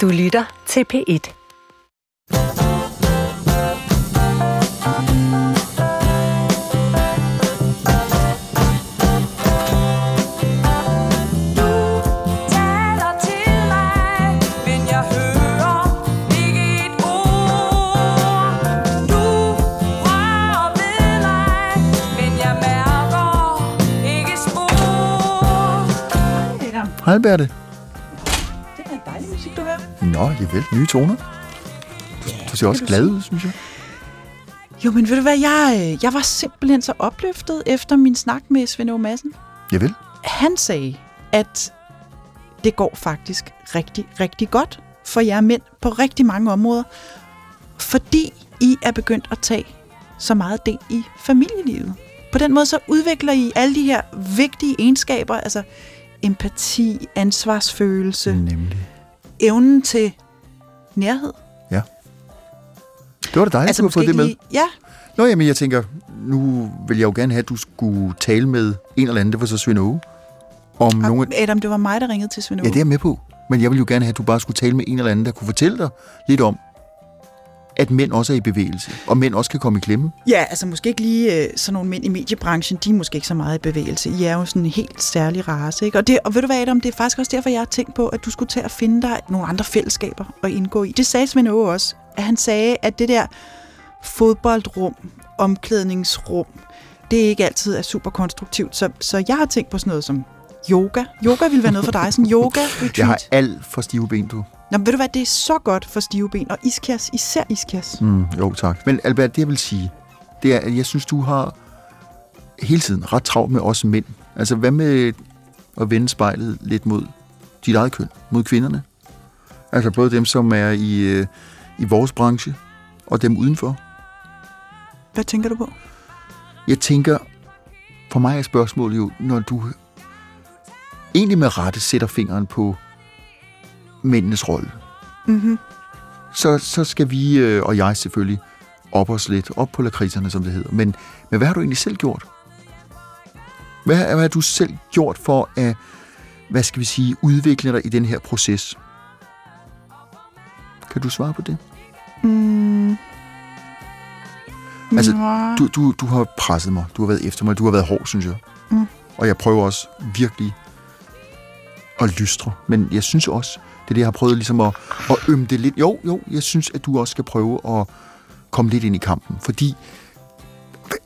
Du lytter til P1. taler til Nå, er vel nye toner. Du, du ser også glad ud, synes jeg. Jo, men ved du hvad, jeg, øh, jeg var simpelthen så opløftet efter min snak med Svend Aage Madsen. Jeg vil. Han sagde, at det går faktisk rigtig, rigtig godt for jer mænd på rigtig mange områder, fordi I er begyndt at tage så meget del i familielivet. På den måde så udvikler I alle de her vigtige egenskaber, altså empati, ansvarsfølelse. Nemlig. Evnen til nærhed. Ja. Det var da dejligt, altså, du har fået det med. Lige, ja, Nå, jamen, jeg tænker, nu vil jeg jo gerne have, at du skulle tale med en eller anden, det var så Svend Aage, om nogle... Adam, det var mig, der ringede til Svend Ja, det er jeg med på. Men jeg vil jo gerne have, at du bare skulle tale med en eller anden, der kunne fortælle dig lidt om, at mænd også er i bevægelse, og mænd også kan komme i klemme. Ja, altså måske ikke lige øh, sådan nogle mænd i mediebranchen, de er måske ikke så meget i bevægelse. I er jo sådan en helt særlig race, ikke? Og, det, og ved du hvad, Adam, det er faktisk også derfor, jeg har tænkt på, at du skulle til at finde dig nogle andre fællesskaber at indgå i. Det sagde Svend Aage også, at han sagde, at det der fodboldrum, omklædningsrum, det ikke altid er super konstruktivt. Så, så jeg har tænkt på sådan noget som yoga. Yoga ville være noget for dig, sådan yoga retreat. Jeg har alt for stive ben, du. Nå, ved du hvad, det er så godt for stive ben, og iskærs, især iskærs. Mm, jo, tak. Men Albert, det jeg vil sige, det er, at jeg synes, du har hele tiden ret travlt med os mænd. Altså, hvad med at vende spejlet lidt mod dit eget køn, mod kvinderne? Altså, både dem, som er i, øh, i vores branche, og dem udenfor. Hvad tænker du på? Jeg tænker, for mig er spørgsmålet jo, når du egentlig med rette sætter fingeren på mændenes rolle, Mm-hmm. så, så skal vi, øh, og jeg selvfølgelig, op os lidt, op på lakridserne, som det hedder. Men, men hvad har du egentlig selv gjort? Hvad, hvad har du selv gjort for at, hvad skal vi sige, udvikle dig i den her proces? Kan du svare på det? Mm. Altså. Du, du, du har presset mig, du har været efter mig, du har været hård, synes jeg. Mm. Og jeg prøver også virkelig at lystre. Men jeg synes også, det er det, jeg har prøvet ligesom at, at ømme det lidt. Jo, jo, jeg synes, at du også skal prøve at komme lidt ind i kampen. Fordi,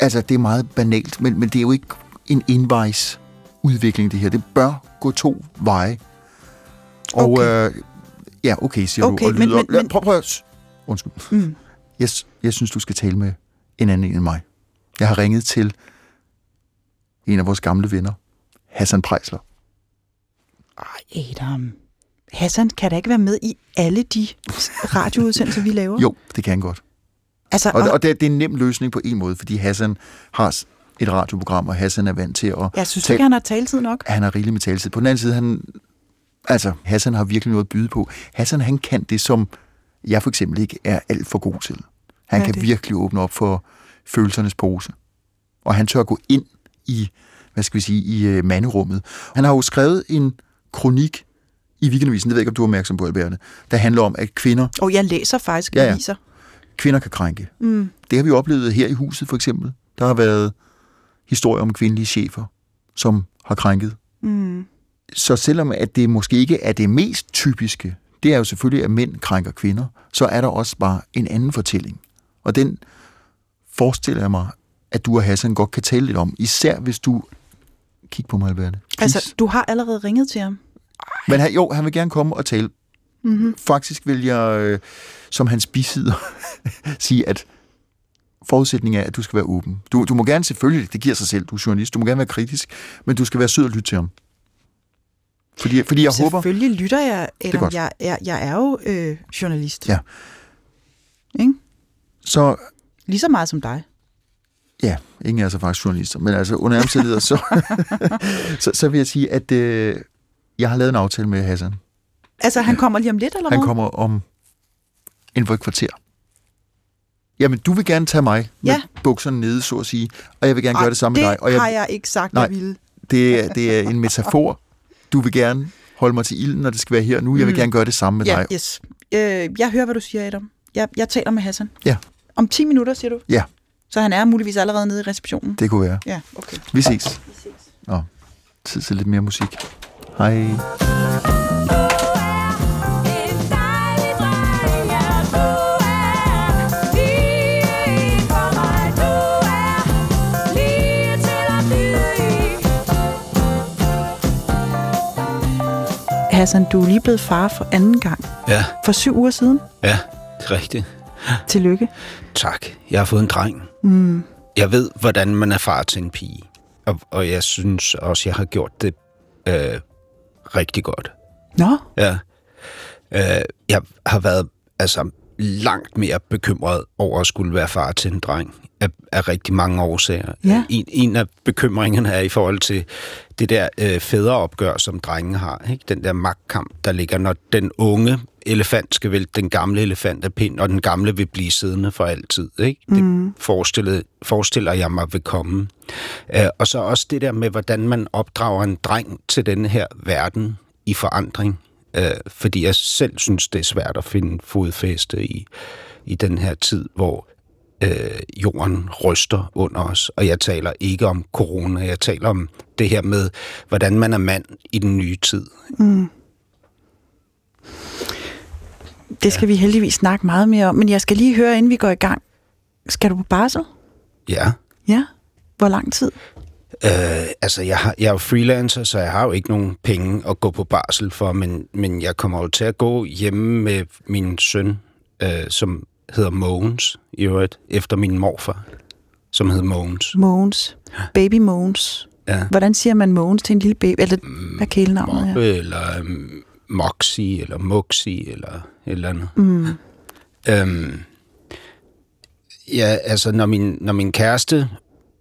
altså, det er meget banalt, men, men det er jo ikke en envejs udvikling, det her. Det bør gå to veje. Og, Okay. øh, ja, okay, siger Okay, du. Og men- lyder, men- men- prøv, prøv, at- undskyld. Mm. Jeg, jeg synes, du skal tale med en anden end mig. Jeg har ringet til en af vores gamle venner, Hassan Prejsler. Ej, Adam. Hassan kan da ikke være med i alle de radioudsendelser, vi laver? Jo, det kan han godt. Altså, Og, og det, det er en nem løsning på en måde, fordi Hassan har et radioprogram, og Hassan er vant til at... jeg synes tale- ikke, han har taletid nok. Han har rigeligt med taletid. På den anden side, han, altså, Hassan har virkelig noget at byde på. Hassan, han kan det, som jeg for eksempel ikke er alt for god til. Han kan det? virkelig åbne op for følelsernes pose. Og han tør gå ind i, hvad skal vi sige, i øh, manderummet. Han har jo skrevet en kronik i Weekendavisen, det ved jeg ikke, om du er opmærksom på, Alberte, der handler om, at kvinder, Og jeg læser faktisk Ja, ja, aviser. kvinder kan krænke. Mm. Det har vi oplevet her i huset, for eksempel. Der har været historier om kvindelige chefer, som har krænket Mm. Så selvom at det måske ikke er det mest typiske, det er jo selvfølgelig, at mænd krænker kvinder, så er der også bare en anden fortælling. Og den forestiller jeg mig, at du og Hassan godt kan tale lidt om. Især hvis du... Kig på mig, Alberte. Altså, du har allerede ringet til ham. Men han, jo, han vil gerne komme og tale. Mm-hmm. Faktisk vil jeg, øh, som hans bisidder, sige, at forudsætningen er, at du skal være åben. Du, du må gerne selvfølgelig, det giver sig selv, du er journalist, du må gerne være kritisk, men du skal være sød og lytte til ham. Fordi, fordi jeg håber... Selvfølgelig lytter jeg, godt. Jeg, jeg, jeg er jo øh, journalist. Ja. Ikke? Så Lige så meget som dig. Ja, ingen er faktisk journalister, men altså under omstændigheder, så, så, så vil jeg sige, at øh, jeg har lavet en aftale med Hassan. Altså, han kommer lige om lidt, eller Han hvad? kommer om inden for et kvarter. Jamen, du vil gerne tage mig med Ja. bukserne nede, så at sige, og jeg vil gerne Ej, gøre det samme med dig. Og det jeg, har jeg ikke sagt, Nej. jeg ville. det, er, det er en metafor. Du vil gerne holde mig til ilden, når det skal være her og nu. Jeg vil gerne gøre det samme med Ja, dig. yes. Øh, jeg hører, hvad du siger, Adam. Jeg, jeg taler med Hassan. Ja. Om 10 minutter, siger du? Ja, Så han er muligvis allerede nede i receptionen? det kunne være. Ja, okay. Vi ses. Nå, tid til lidt mere musik. Hej. Er er. Hassan, du er lige blevet far for anden gang. Ja, For syv uger siden. ja, det er rigtigt. Tillykke. Tak. Jeg har fået en dreng. Mm. Jeg ved, hvordan man er far til en pige. Og, og jeg synes også, jeg har gjort det øh, rigtig godt. Nå, Ja. Øh, jeg har været altså, langt mere bekymret over at skulle være far til en dreng af, af rigtig mange årsager. Ja. En, en af bekymringerne er i forhold til det der øh, fædreopgør, som drenge har. Ikke? Den der magtkamp, der ligger, når den unge elefant skal vælte den gamle elefant af pind, og den gamle vil blive siddende for altid. Ikke? Det forestiller, forestiller jeg mig vil komme. Øh, og så også det der med, hvordan man opdrager en dreng til denne her verden i forandring. Øh, fordi jeg selv synes, det er svært at finde fodfæste i, i den her tid, hvor øh, jorden ryster under os. Og jeg taler ikke om corona, jeg taler om det her med, hvordan man er mand i den nye tid. Det skal ja. vi heldigvis snakke meget mere om. Men jeg skal lige høre, inden vi går i gang. Skal du på barsel? Ja. Ja. Hvor lang tid? Øh, altså, jeg, har, jeg er jo freelancer, så jeg har jo ikke nogen penge at gå på barsel for, men, men jeg kommer jo til at gå hjemme med min søn, øh, som hedder Mogens, i øvrigt, efter min morfar, som hed Mogens. Mogens. Baby Mogens. Ja. Hvordan siger man Mogens til en lille baby? Eller hvad er kælenavnet? Moppe, eller um, Moxie, eller Muxi, eller et eller andet. Mm. Øhm, ja, altså, når min, når min kæreste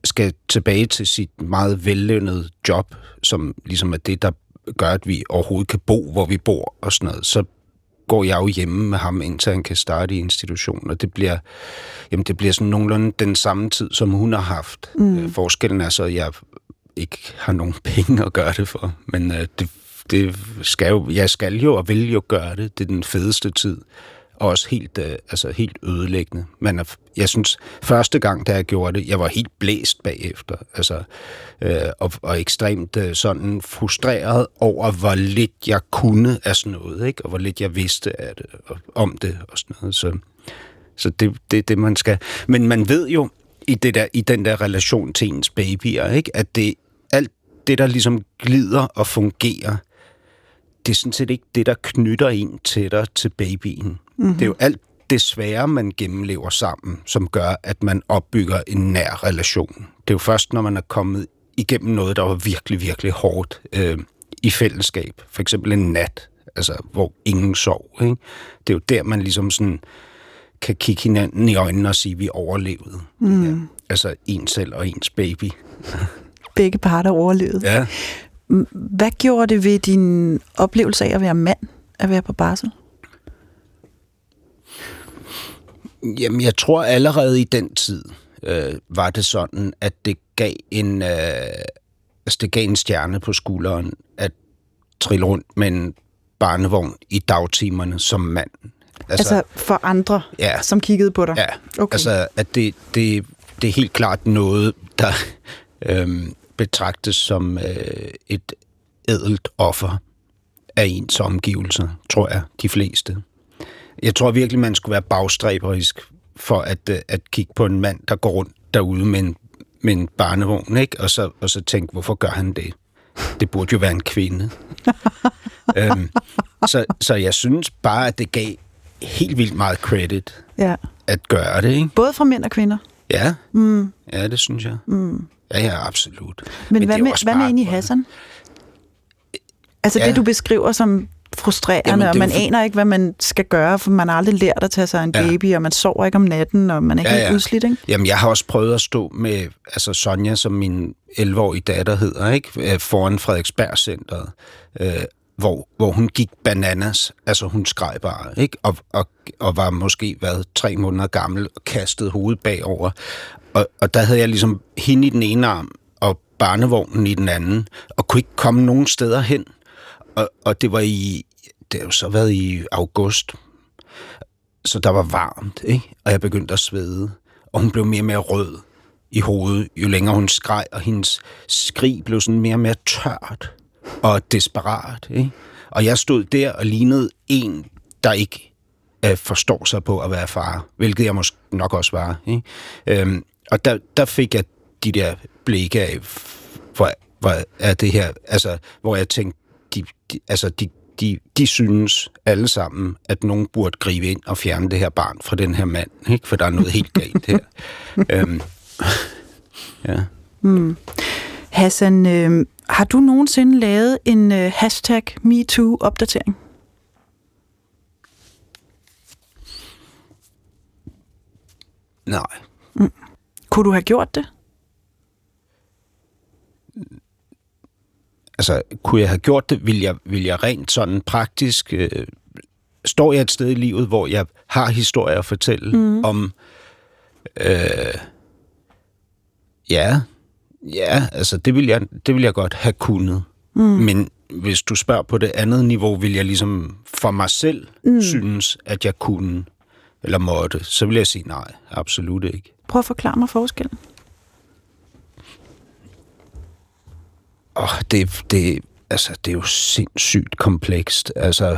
skal tilbage til sit meget vellønnede job, som ligesom er det, der gør, at vi overhovedet kan bo, hvor vi bor og sådan noget, så går jeg jo hjemme med ham, indtil han kan starte i institution, og det bliver, jamen, det bliver sådan nogenlunde den samme tid, som hun har haft. Mm. Øh, forskellen er så, at jeg ikke har nogen penge at gøre det for, men øh, det, det skal jo, jeg skal jo og vil jo gøre det. Det er den fedeste tid. Og også helt, øh, altså helt ødelæggende. Men er- jeg synes, første gang, da jeg gjorde det, jeg var helt blæst bagefter. Altså, øh, og, og ekstremt øh, sådan frustreret over, hvor lidt jeg kunne af sådan noget, ikke? og hvor lidt jeg vidste af det, og, om det og sådan noget. Så, så det er det, det, man skal. Men man ved jo, i, det der, i den der relation til ens babyer, ikke? at det alt det, der ligesom glider og fungerer, det er sådan set ikke det, der knytter en tættere til babyen. Mm-hmm. Det er jo alt det svære, man gennemlever sammen, som gør, at man opbygger en nær relation. Det er jo først, når man er kommet igennem noget, der var virkelig, virkelig hårdt øh, i fællesskab. For eksempel en nat, altså, hvor ingen sov. Ikke? Det er jo der, man ligesom sådan kan kigge hinanden i øjnene og sige, at vi overlevede. Mm. Ja. Altså en selv og ens baby. Begge parter overlevede. Ja. Hvad gjorde det ved din oplevelse af at være mand, at være på barsel? Jamen, jeg tror allerede i den tid øh, var det sådan, at det gav en, øh, altså det gav en stjerne på skulderen at trille rundt med en barnevogn i dagtimerne som mand. Altså, altså for andre, Ja. som kiggede på dig? Ja, Okay. altså at det, det, det er helt klart noget, der øhm, betragtes som øh, et ædelt offer af ens omgivelser, tror jeg, de fleste. Jeg tror virkelig, man skulle være bagstræberisk for at, øh, at kigge på en mand, der går rundt derude med en, med en barnevogn, ikke? Og, så, og så tænke, hvorfor gør han det? Det burde jo være en kvinde. øhm, så, så jeg synes bare, at det gav helt vildt meget credit ja. at gøre det, ikke? Både fra mænd og kvinder. Ja, mm. ja det synes jeg. Mm. Ja, ja, absolut. Men, det hvad, med, hvad med egentlig Hassan? Altså Ja. det, du beskriver som frustrerende, Jamen, og man for- aner ikke, hvad man skal gøre, for man har aldrig lært at tage sig en Ja. baby, og man sover ikke om natten, og man er Ja, helt ja. udslidt, ikke? Jamen, jeg har også prøvet at stå med altså Sonja, som min 11-årige datter hedder, ikke? Øh, foran Frederiksberg-centret, øh, hvor, hvor hun gik bananas. Altså, hun skreg bare, ikke? Og, og, og var måske været tre måneder gammel og kastede hovedet bagover. Og, og der havde jeg ligesom hende i den ene arm og barnevognen i den anden, og kunne ikke komme nogen steder hen. og, og det var i, det har jo så været i august, så der var varmt, ikke? Og jeg begyndte at svede, og hun blev mere og mere rød i hovedet, jo længere hun skreg, og hendes skrig blev sådan mere og mere tørt og desperat, ikke? Og jeg stod der og lignede en, der ikke øh, forstår sig på at være far, hvilket jeg måske nok også var. Ikke? Øhm, og der, der fik jeg de der blikke af, hvor, hvor er det her, altså, hvor jeg tænkte, de, de, altså, de, de, de synes alle sammen, at nogen burde gribe ind og fjerne det her barn fra den her mand, ikke? for der er noget helt galt her. øhm, ja. Hassan, øh, har du nogensinde lavet en øh, hashtag MeToo-opdatering? Nej. Kunne du have gjort det? altså, kunne jeg have gjort det, vil jeg, vil jeg rent sådan praktisk... Øh, står jeg et sted i livet, hvor jeg har historier at fortælle mm. om... Øh, ja, ja, altså det vil jeg, det vil jeg godt have kunnet. Mm. Men hvis du spørger på det andet niveau, vil jeg ligesom for mig selv mm. synes, at jeg kunne eller måtte, så vil jeg sige nej, absolut ikke. Prøv at forklare mig forskellen. Åh, det, det, altså, det er jo sindssygt komplekst. Altså,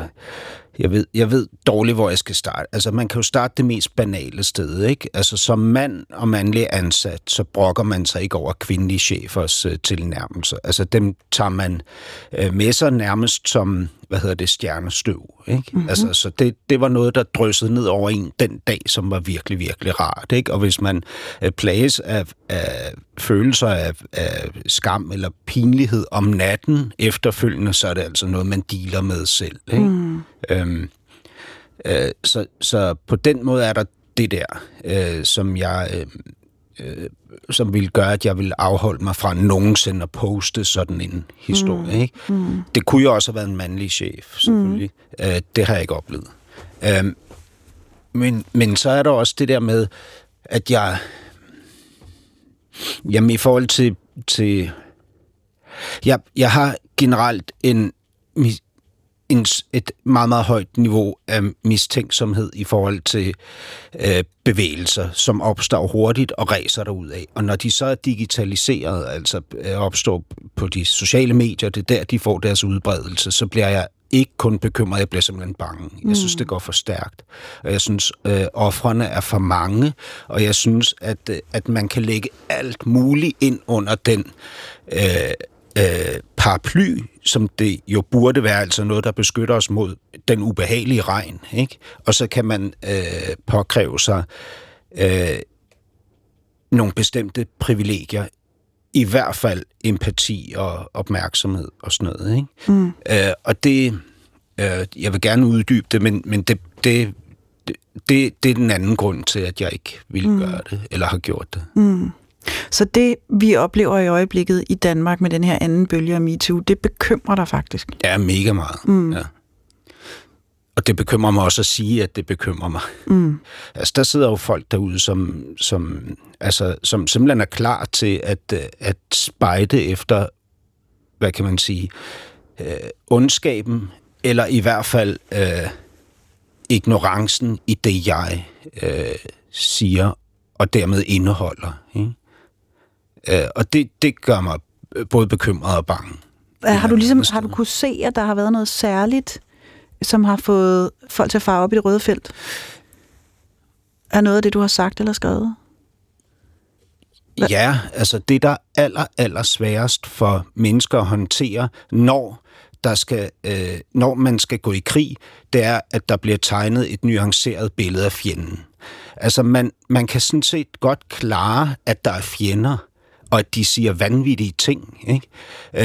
jeg ved, jeg ved dårligt, hvor jeg skal starte. Altså, man kan jo starte det mest banale sted, ikke? Altså, som mand og mandlig ansat, så brokker man sig ikke over kvindelige chefers øh, tilnærmelser. Altså, dem tager man øh, med sig nærmest som, hvad hedder det, stjernestøv, ikke? Mm-hmm. Altså, så det, det var noget, der dryssede ned over en den dag, som var virkelig, virkelig rart, ikke? Og hvis man øh, plages af, af følelser af, af skam eller pinlighed om natten efterfølgende, så er det altså noget, man dealer med selv, ikke? Mm. Øhm, øh, så, så på den måde er der det der, øh, som jeg... Øh, øh, som ville gøre, at jeg ville afholde mig fra nogensinde at poste sådan en historie. Mm. Ikke? Mm. Det kunne jo også have været en mandlig chef, selvfølgelig. Mm. Øh, det har jeg ikke oplevet. Øh, men, men så er der også det der med, at jeg... Jamen i forhold til... til jeg, jeg har generelt en, en, et meget, meget højt niveau af mistænksomhed i forhold til øh, bevægelser, som opstår hurtigt og ræser af. Og når de så er digitaliseret, altså øh, opstår på de sociale medier, det er der, de får deres udbredelse, så bliver jeg ikke kun bekymret, jeg bliver simpelthen bange. Jeg synes, det går for stærkt. Og jeg synes, øh, offrene er for mange, og jeg synes, at, øh, at man kan lægge alt muligt ind under den øh, øh, paraply, som det jo burde være, altså noget, der beskytter os mod den ubehagelige regn. Ikke? Og så kan man øh, påkræve sig øh, nogle bestemte privilegier, i hvert fald empati og opmærksomhed og sådan noget. Ikke? Mm. Øh, og det, øh, jeg vil gerne uddybe det, men, men det, det, det, det, er den anden grund til, at jeg ikke vil mm. gøre det, eller har gjort det. Mm. Så det, vi oplever i øjeblikket i Danmark med den her anden bølge af MeToo, det bekymrer dig faktisk? Ja, mega meget. Mm. Ja. Og det bekymrer mig også at sige, at det bekymrer mig. Mm. Altså, der sidder jo folk derude, som, som, altså, som simpelthen er klar til at, øh, at spejde efter, hvad kan man sige, øh, ondskaben, eller i hvert fald øh, ignorancen i det, jeg øh, siger, og dermed indeholder. Ikke? Øh, og det, det gør mig både bekymret og bange. Har du ligesom har du kunne se, at der har været noget særligt, som har fået folk til at fare op i det røde felt? Er noget af det, du har sagt eller skrevet? Hva? Ja, altså det, der er aller, aller sværest for mennesker at håndtere, når der skal, øh, når man skal gå i krig, det er, at der bliver tegnet et nuanceret billede af fjenden. Altså man, man kan sådan set godt klare, at der er fjender, og at de siger vanvittige ting. Ikke?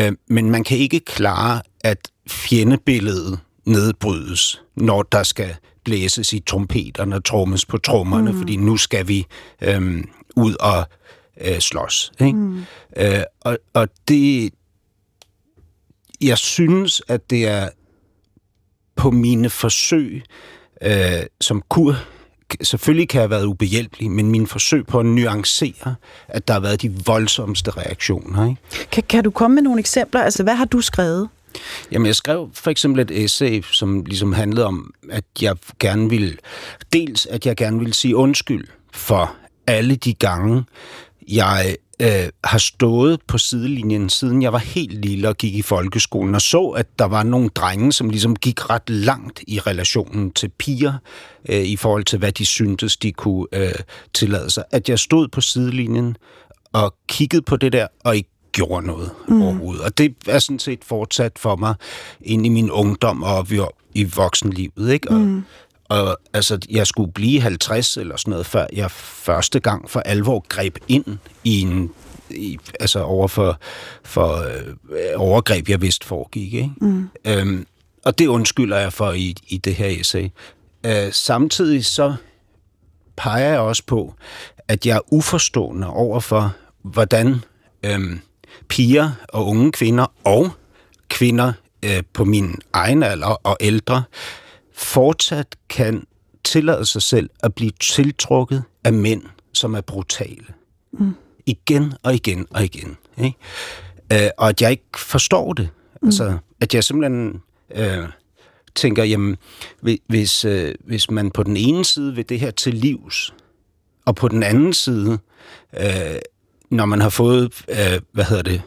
Øh, men man kan ikke klare, at fjendebilledet nedbrydes, når der skal blæses i trompeterne og trommes på trommerne, mm. fordi nu skal vi øhm, ud og øh, slås. Ikke? Mm. Øh, og, og det... Jeg synes, at det er på mine forsøg, øh, som kur selvfølgelig kan have været ubehjælpelig, men min forsøg på at nuancere, at der har været de voldsomste reaktioner. Ikke? Kan, kan du komme med nogle eksempler? Altså, hvad har du skrevet? Jamen, jeg skrev for eksempel et essay, som ligesom handlede om, at jeg gerne ville, dels at jeg gerne ville sige undskyld for alle de gange, jeg øh, har stået på sidelinjen, siden jeg var helt lille og gik i folkeskolen, og så, at der var nogle drenge, som ligesom gik ret langt i relationen til piger, øh, i forhold til, hvad de syntes, de kunne øh, tillade sig. At jeg stod på sidelinjen og kiggede på det der, og ikke gjorde noget mm. overhovedet. Og det er sådan set fortsat for mig ind i min ungdom og op i, i voksenlivet. Ikke? Og, mm. Og altså, jeg skulle blive 50 eller sådan noget, før jeg første gang for alvor greb ind i en i, altså over for, for øh, overgreb, jeg vidste foregik. Ikke? Mm. Øhm, og det undskylder jeg for i, i det her essay. Øh, samtidig så peger jeg også på, at jeg er uforstående over for, hvordan øhm, piger og unge kvinder og kvinder øh, på min egen alder og ældre fortsat kan tillade sig selv at blive tiltrukket af mænd, som er brutale. Mm. Igen og igen og igen. Ikke? Øh, og at jeg ikke forstår det. Mm. Altså, at jeg simpelthen øh, tænker, jamen, hvi- hvis, øh, hvis man på den ene side vil det her til livs, og på den anden side, øh, når man har fået, øh, hvad hedder det,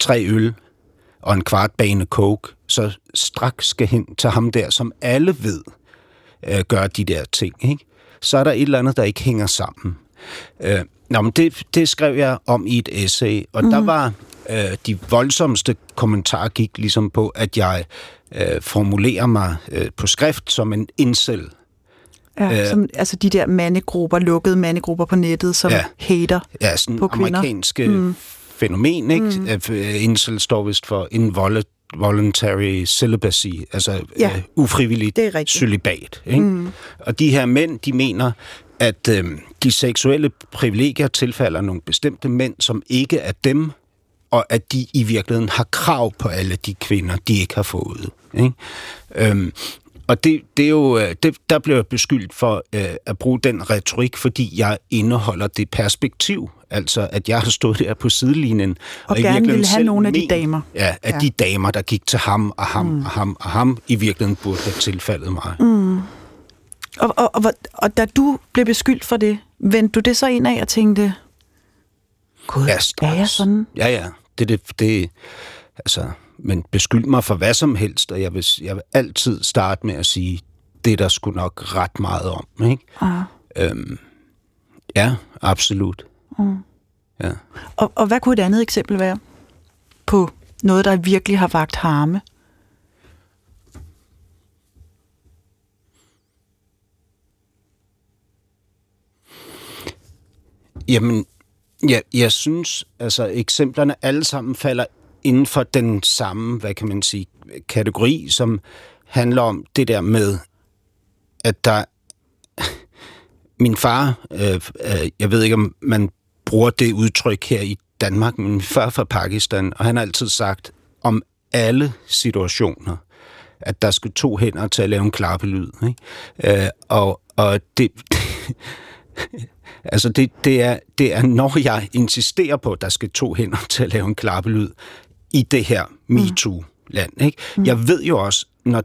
tre øl og en kvart bane coke, så straks skal hen til ham der, som alle ved, øh, gør de der ting, ikke? så er der et eller andet, der ikke hænger sammen. Øh, nå, men det, det skrev jeg om i et essay, og mm. der var øh, de voldsomste kommentarer gik ligesom på, at jeg øh, formulerer mig øh, på skrift som en incel. Ja, Øh. som, altså de der mandegrupper, lukkede mandegrupper på nettet, som ja. hater. Ja, sådan På kvinder. amerikanske mm. Fænomen, ikke? Mm. Incel står vist for involuntary celibacy, altså ja. Øh, ufrivilligt det er celibat. Ikke? Mm. Og de her mænd, de mener, at øh, de seksuelle privilegier tilfalder nogle bestemte mænd, som ikke er dem, og at de i virkeligheden har krav på alle de kvinder, de ikke har fået. Ikke? Øhm, og det, det er jo, øh, det, der blev jeg beskyldt for øh, at bruge den retorik, fordi jeg indeholder det perspektiv, altså at jeg har stået der på sidelinjen. Og i gerne ville have nogle af de damer. Ja, at ja. De damer, der gik til ham og ham mm. og ham og ham, i virkeligheden burde have tilfaldet mig. Mm. Og, og, og, og da du blev beskyldt for det, vendte du det så ind af og tænkte, Gud, Ja, er jeg sådan? Ja, ja. Det, det, det, altså, men beskyld mig for hvad som helst, og jeg vil, jeg vil altid starte med at sige, det er der sgu nok ret meget om, ikke? Ah. Øhm, ja, absolut. Mm. Ja. Og, og hvad kunne et andet eksempel være på noget, der virkelig har vagt harme? Jamen, ja, jeg synes, altså eksemplerne alle sammen falder inden for den samme, hvad kan man sige, kategori, som handler om det der med, at der... Min far, øh, øh, jeg ved ikke, om man bruger det udtryk her i Danmark, men er fra Pakistan, og han har altid sagt om alle situationer, at der skal to hænder til at lave en klappelyd. Ikke? Øh, og, og det, Altså, det, det, er, det er, når jeg insisterer på, at der skal to hænder til at lave en klappelyd i det her MeToo-land. Ikke? Mm. Jeg ved jo også, når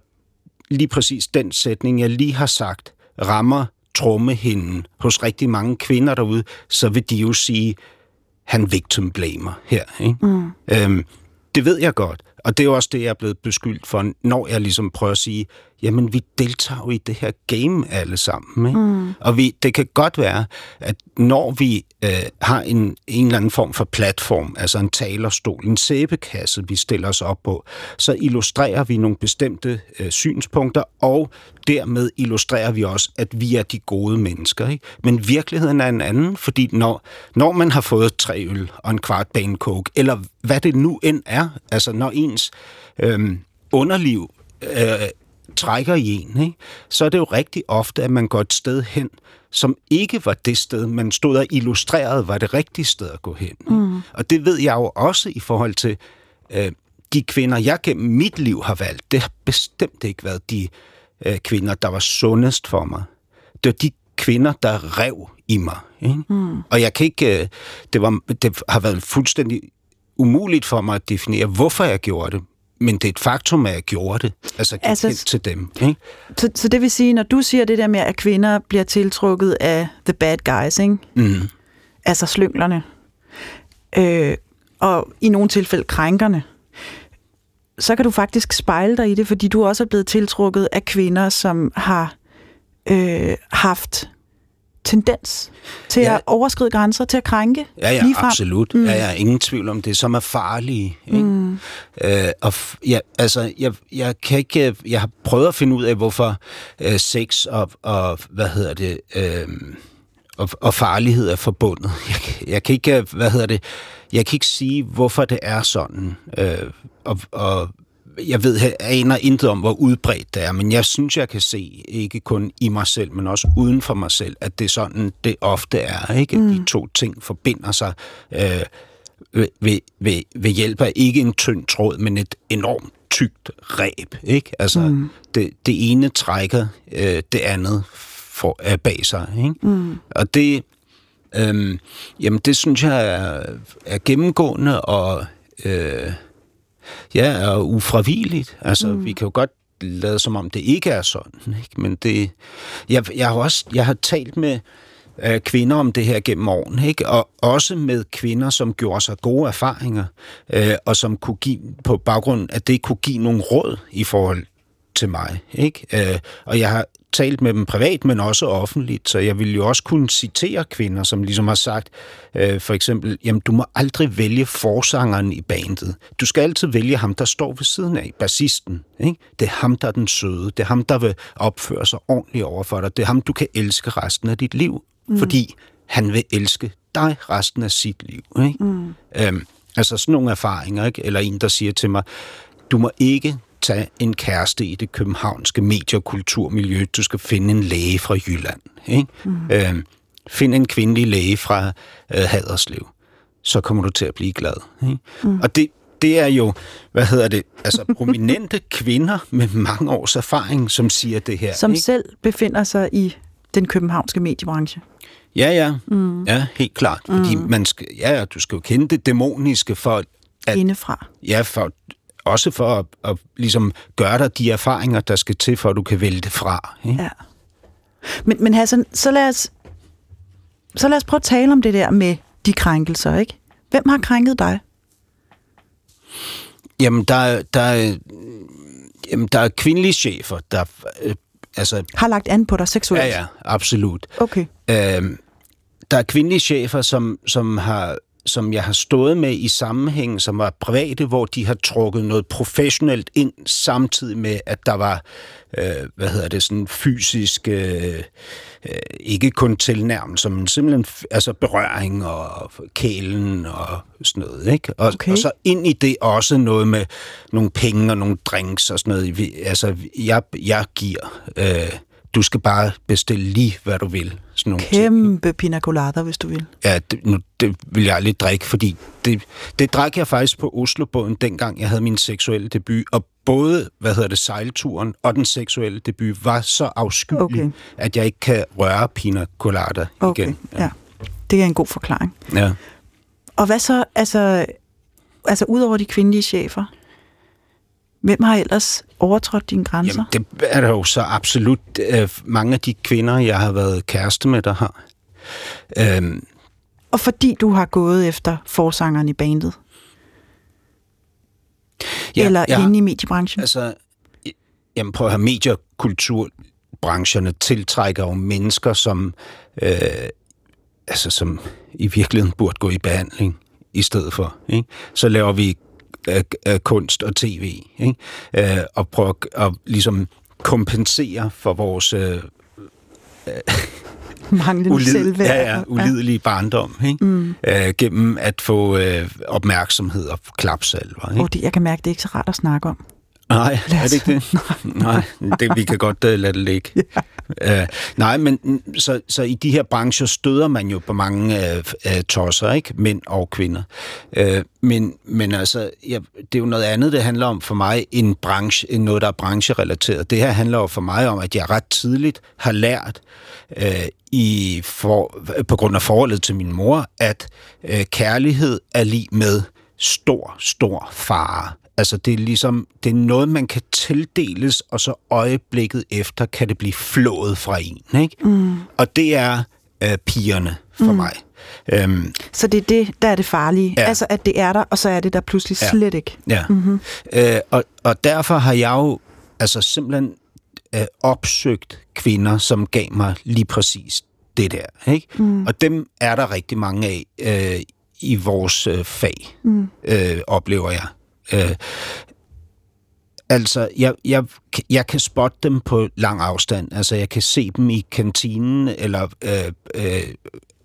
lige præcis den sætning, jeg lige har sagt, rammer trommehinden hos rigtig mange kvinder derude, så vil de jo sige, han victim blamer her. Ikke? Mm. Øhm, det ved jeg godt, og det er jo også det, jeg er blevet beskyldt for, når jeg ligesom prøver at sige, jamen vi deltager jo i det her game alle sammen. Ikke? Mm. Og vi, det kan godt være, at når vi øh, har en, en eller anden form for platform, altså en talerstol, en sæbekasse, vi stiller os op på, så illustrerer vi nogle bestemte øh, synspunkter, og dermed illustrerer vi også, at vi er de gode mennesker. Ikke? Men virkeligheden er en anden, fordi når, når man har fået tre øl og en kvart bane coke, eller hvad det nu end er, altså når ens øh, underliv øh, trækker i en, ikke? så er det jo rigtig ofte, at man går et sted hen, som ikke var det sted, man stod og illustrerede, var det rigtige sted at gå hen. Mm. Og det ved jeg jo også i forhold til øh, de kvinder, jeg gennem mit liv har valgt. Det har bestemt ikke været de øh, kvinder, der var sundest for mig. Det var de kvinder, der rev i mig. Ikke? Mm. Og jeg kan ikke... Øh, det, var, det har været fuldstændig umuligt for mig at definere, hvorfor jeg gjorde det. Men det er et faktum, at jeg gjorde det. Altså, Altså, altså til dem. Ikke? Så, så det vil sige, når du siger det der med, at kvinder bliver tiltrukket af the bad guys, ikke? Mm. altså slynglerne, øh, og i nogle tilfælde krænkerne, så kan du faktisk spejle dig i det, fordi du også er blevet tiltrukket af kvinder, som har øh, haft tendens til ja. At overskride grænser, til at krænke Ja, ja, ligefrem. absolut. Mm. Ja, ja, ingen tvivl om det, som er farlige. Ikke? Mm. Øh, og f- ja, altså, jeg, jeg kan ikke, øh, jeg har prøvet at finde ud af, hvorfor øh, sex og, og, hvad hedder det, øh, og, og farlighed er forbundet. Jeg, kan- jeg kan ikke, øh, hvad hedder det, jeg kan ikke sige, hvorfor det er sådan. Øh, og, og jeg ved, jeg aner intet om, hvor udbredt det er, men jeg synes, jeg kan se, ikke kun i mig selv, men også uden for mig selv, at det er sådan, det ofte er, ikke? Mm. De to ting forbinder sig øh, ved, ved, ved, ved hjælp af ikke en tynd tråd, men et enormt tykt ræb, ikke? Altså, mm. det, det ene trækker øh, det andet for, øh, bag sig, ikke? Mm. Og det, øh, jamen, det synes jeg er, er gennemgående og... Øh, Ja, er ufravigeligt. Altså, mm. vi kan jo godt lade som om det ikke er sådan, ikke? Men det... Jeg, jeg har også... Jeg har talt med øh, kvinder om det her gennem årene, ikke? Og også med kvinder, som gjorde sig gode erfaringer, øh, og som kunne give, på baggrund af det, kunne give nogle råd i forhold til mig, ikke? Øh, og jeg har talt med dem privat, men også offentligt, så jeg vil jo også kunne citere kvinder, som ligesom har sagt, øh, for eksempel, jamen du må aldrig vælge forsangeren i bandet. Du skal altid vælge ham, der står ved siden af, bassisten. Ikke? Det er ham, der er den søde. Det er ham, der vil opføre sig ordentligt over for dig. Det er ham, du kan elske resten af dit liv, mm. fordi han vil elske dig resten af sit liv. Ikke? Mm. Øhm, altså sådan nogle erfaringer, ikke? eller en, der siger til mig, du må ikke tage en kæreste i det københavnske medie- og kulturmiljø. Du skal finde en læge fra Jylland. Ikke? Mm. Øhm, find en kvindelig læge fra øh, Haderslev. Så kommer du til at blive glad. Ikke? Mm. Og det, det er jo, hvad hedder det, altså prominente kvinder med mange års erfaring, som siger det her. som ikke? selv befinder sig i den københavnske mediebranche. Ja, ja. Mm. Ja, helt klart. Fordi man skal, ja, ja, du skal jo kende det dæmoniske for, at, Indefra. ja, for, også for at, at ligesom gøre dig de erfaringer, der skal til, for at du kan vælge det fra. Ikke? Ja. Men, men Hassan, så lad, os, så lad os prøve at tale om det der med de krænkelser, ikke? Hvem har krænket dig? Jamen, der, er- der, er- jamen, der er kvindelige chefer, der... Øh, altså, Har lagt an på dig seksuelt? ja, ja, absolut. Okay. Øh, der er kvindelige chefer, som, som, har, som jeg har stået med i sammenhæng, som var private, hvor de har trukket noget professionelt ind, samtidig med, at der var, øh, hvad hedder det, sådan fysisk, øh, øh, ikke kun tilnærmelse, men simpelthen altså berøring og kælen og sådan noget, ikke? Og, Okay. og så ind i det også noget med nogle penge og nogle drinks og sådan noget. Altså, jeg, jeg giver... Øh, du skal bare bestille lige, hvad du vil. Sådan nogle ting. Kæmpe pina colada, hvis du vil. Ja, det, nu, det vil jeg aldrig drikke, fordi det, det drak jeg faktisk på Oslobåden, dengang jeg havde min seksuelle debut, og både, hvad hedder det, sejlturen og den seksuelle debut var så afskyelig, Okay. at jeg ikke kan røre pina colada Okay, igen. ja. Det er en god forklaring. ja. Og hvad så, altså, altså ud over de kvindelige chefer, hvem har ellers overtrådt dine grænser? Jamen, det er der jo så absolut øh, mange af de kvinder, jeg har været kæreste med, der har. Øhm, Og fordi du har gået efter forsangeren i bandet? ja, eller jeg- inde i mediebranchen? Altså, jamen prøv at have mediekulturbrancherne tiltrækker jo mennesker, som, øh, altså, som i virkeligheden burde gå i behandling i stedet for. Ikke? Så laver vi øh, øh, kunst og tv, ikke? Øh, og prøver at ligesom kompensere for vores øh, Manglende ulid, selvværd? ja, ja, ulidelige barndom, ikke? Mm. Øh, gennem at få øh, opmærksomhed og klapsalver. Ikke? Oh, det, jeg kan mærke, det er ikke så rart at snakke om. Nej, Lad er det ikke det? Nej, det, vi kan godt uh, lade det ligge. Ja. Uh, nej, men mm, så, så i de her brancher støder man jo på mange uh, uh, tosser, ikke? Mænd og kvinder. Uh, men, men altså, ja, det er jo noget andet, det handler om for mig, end, branche, end noget, der er brancherelateret. Det her handler jo for mig om, at jeg ret tidligt har lært, uh, i for, på grund af forholdet til min mor, at uh, kærlighed er lige med stor, stor fare Altså, det er ligesom, det er noget, man kan tildeles, og så øjeblikket efter kan det blive flået fra en, ikke? Mm. Og det er øh, pigerne for mm. mig. Øhm, Så det er det, der er det farlige. Ja. Altså, at det er der, og så er det der pludselig ja. slet ikke. Ja. Mm-hmm. Øh, og, og derfor har jeg jo altså simpelthen øh, opsøgt kvinder, som gav mig lige præcis det der. Ikke? Mm. Og dem er der rigtig mange af øh, i vores øh, fag, mm. øh, oplever jeg. Øh, altså, jeg, jeg, jeg kan spotte dem på lang afstand. Altså, jeg kan se dem i kantinen, eller øh, øh,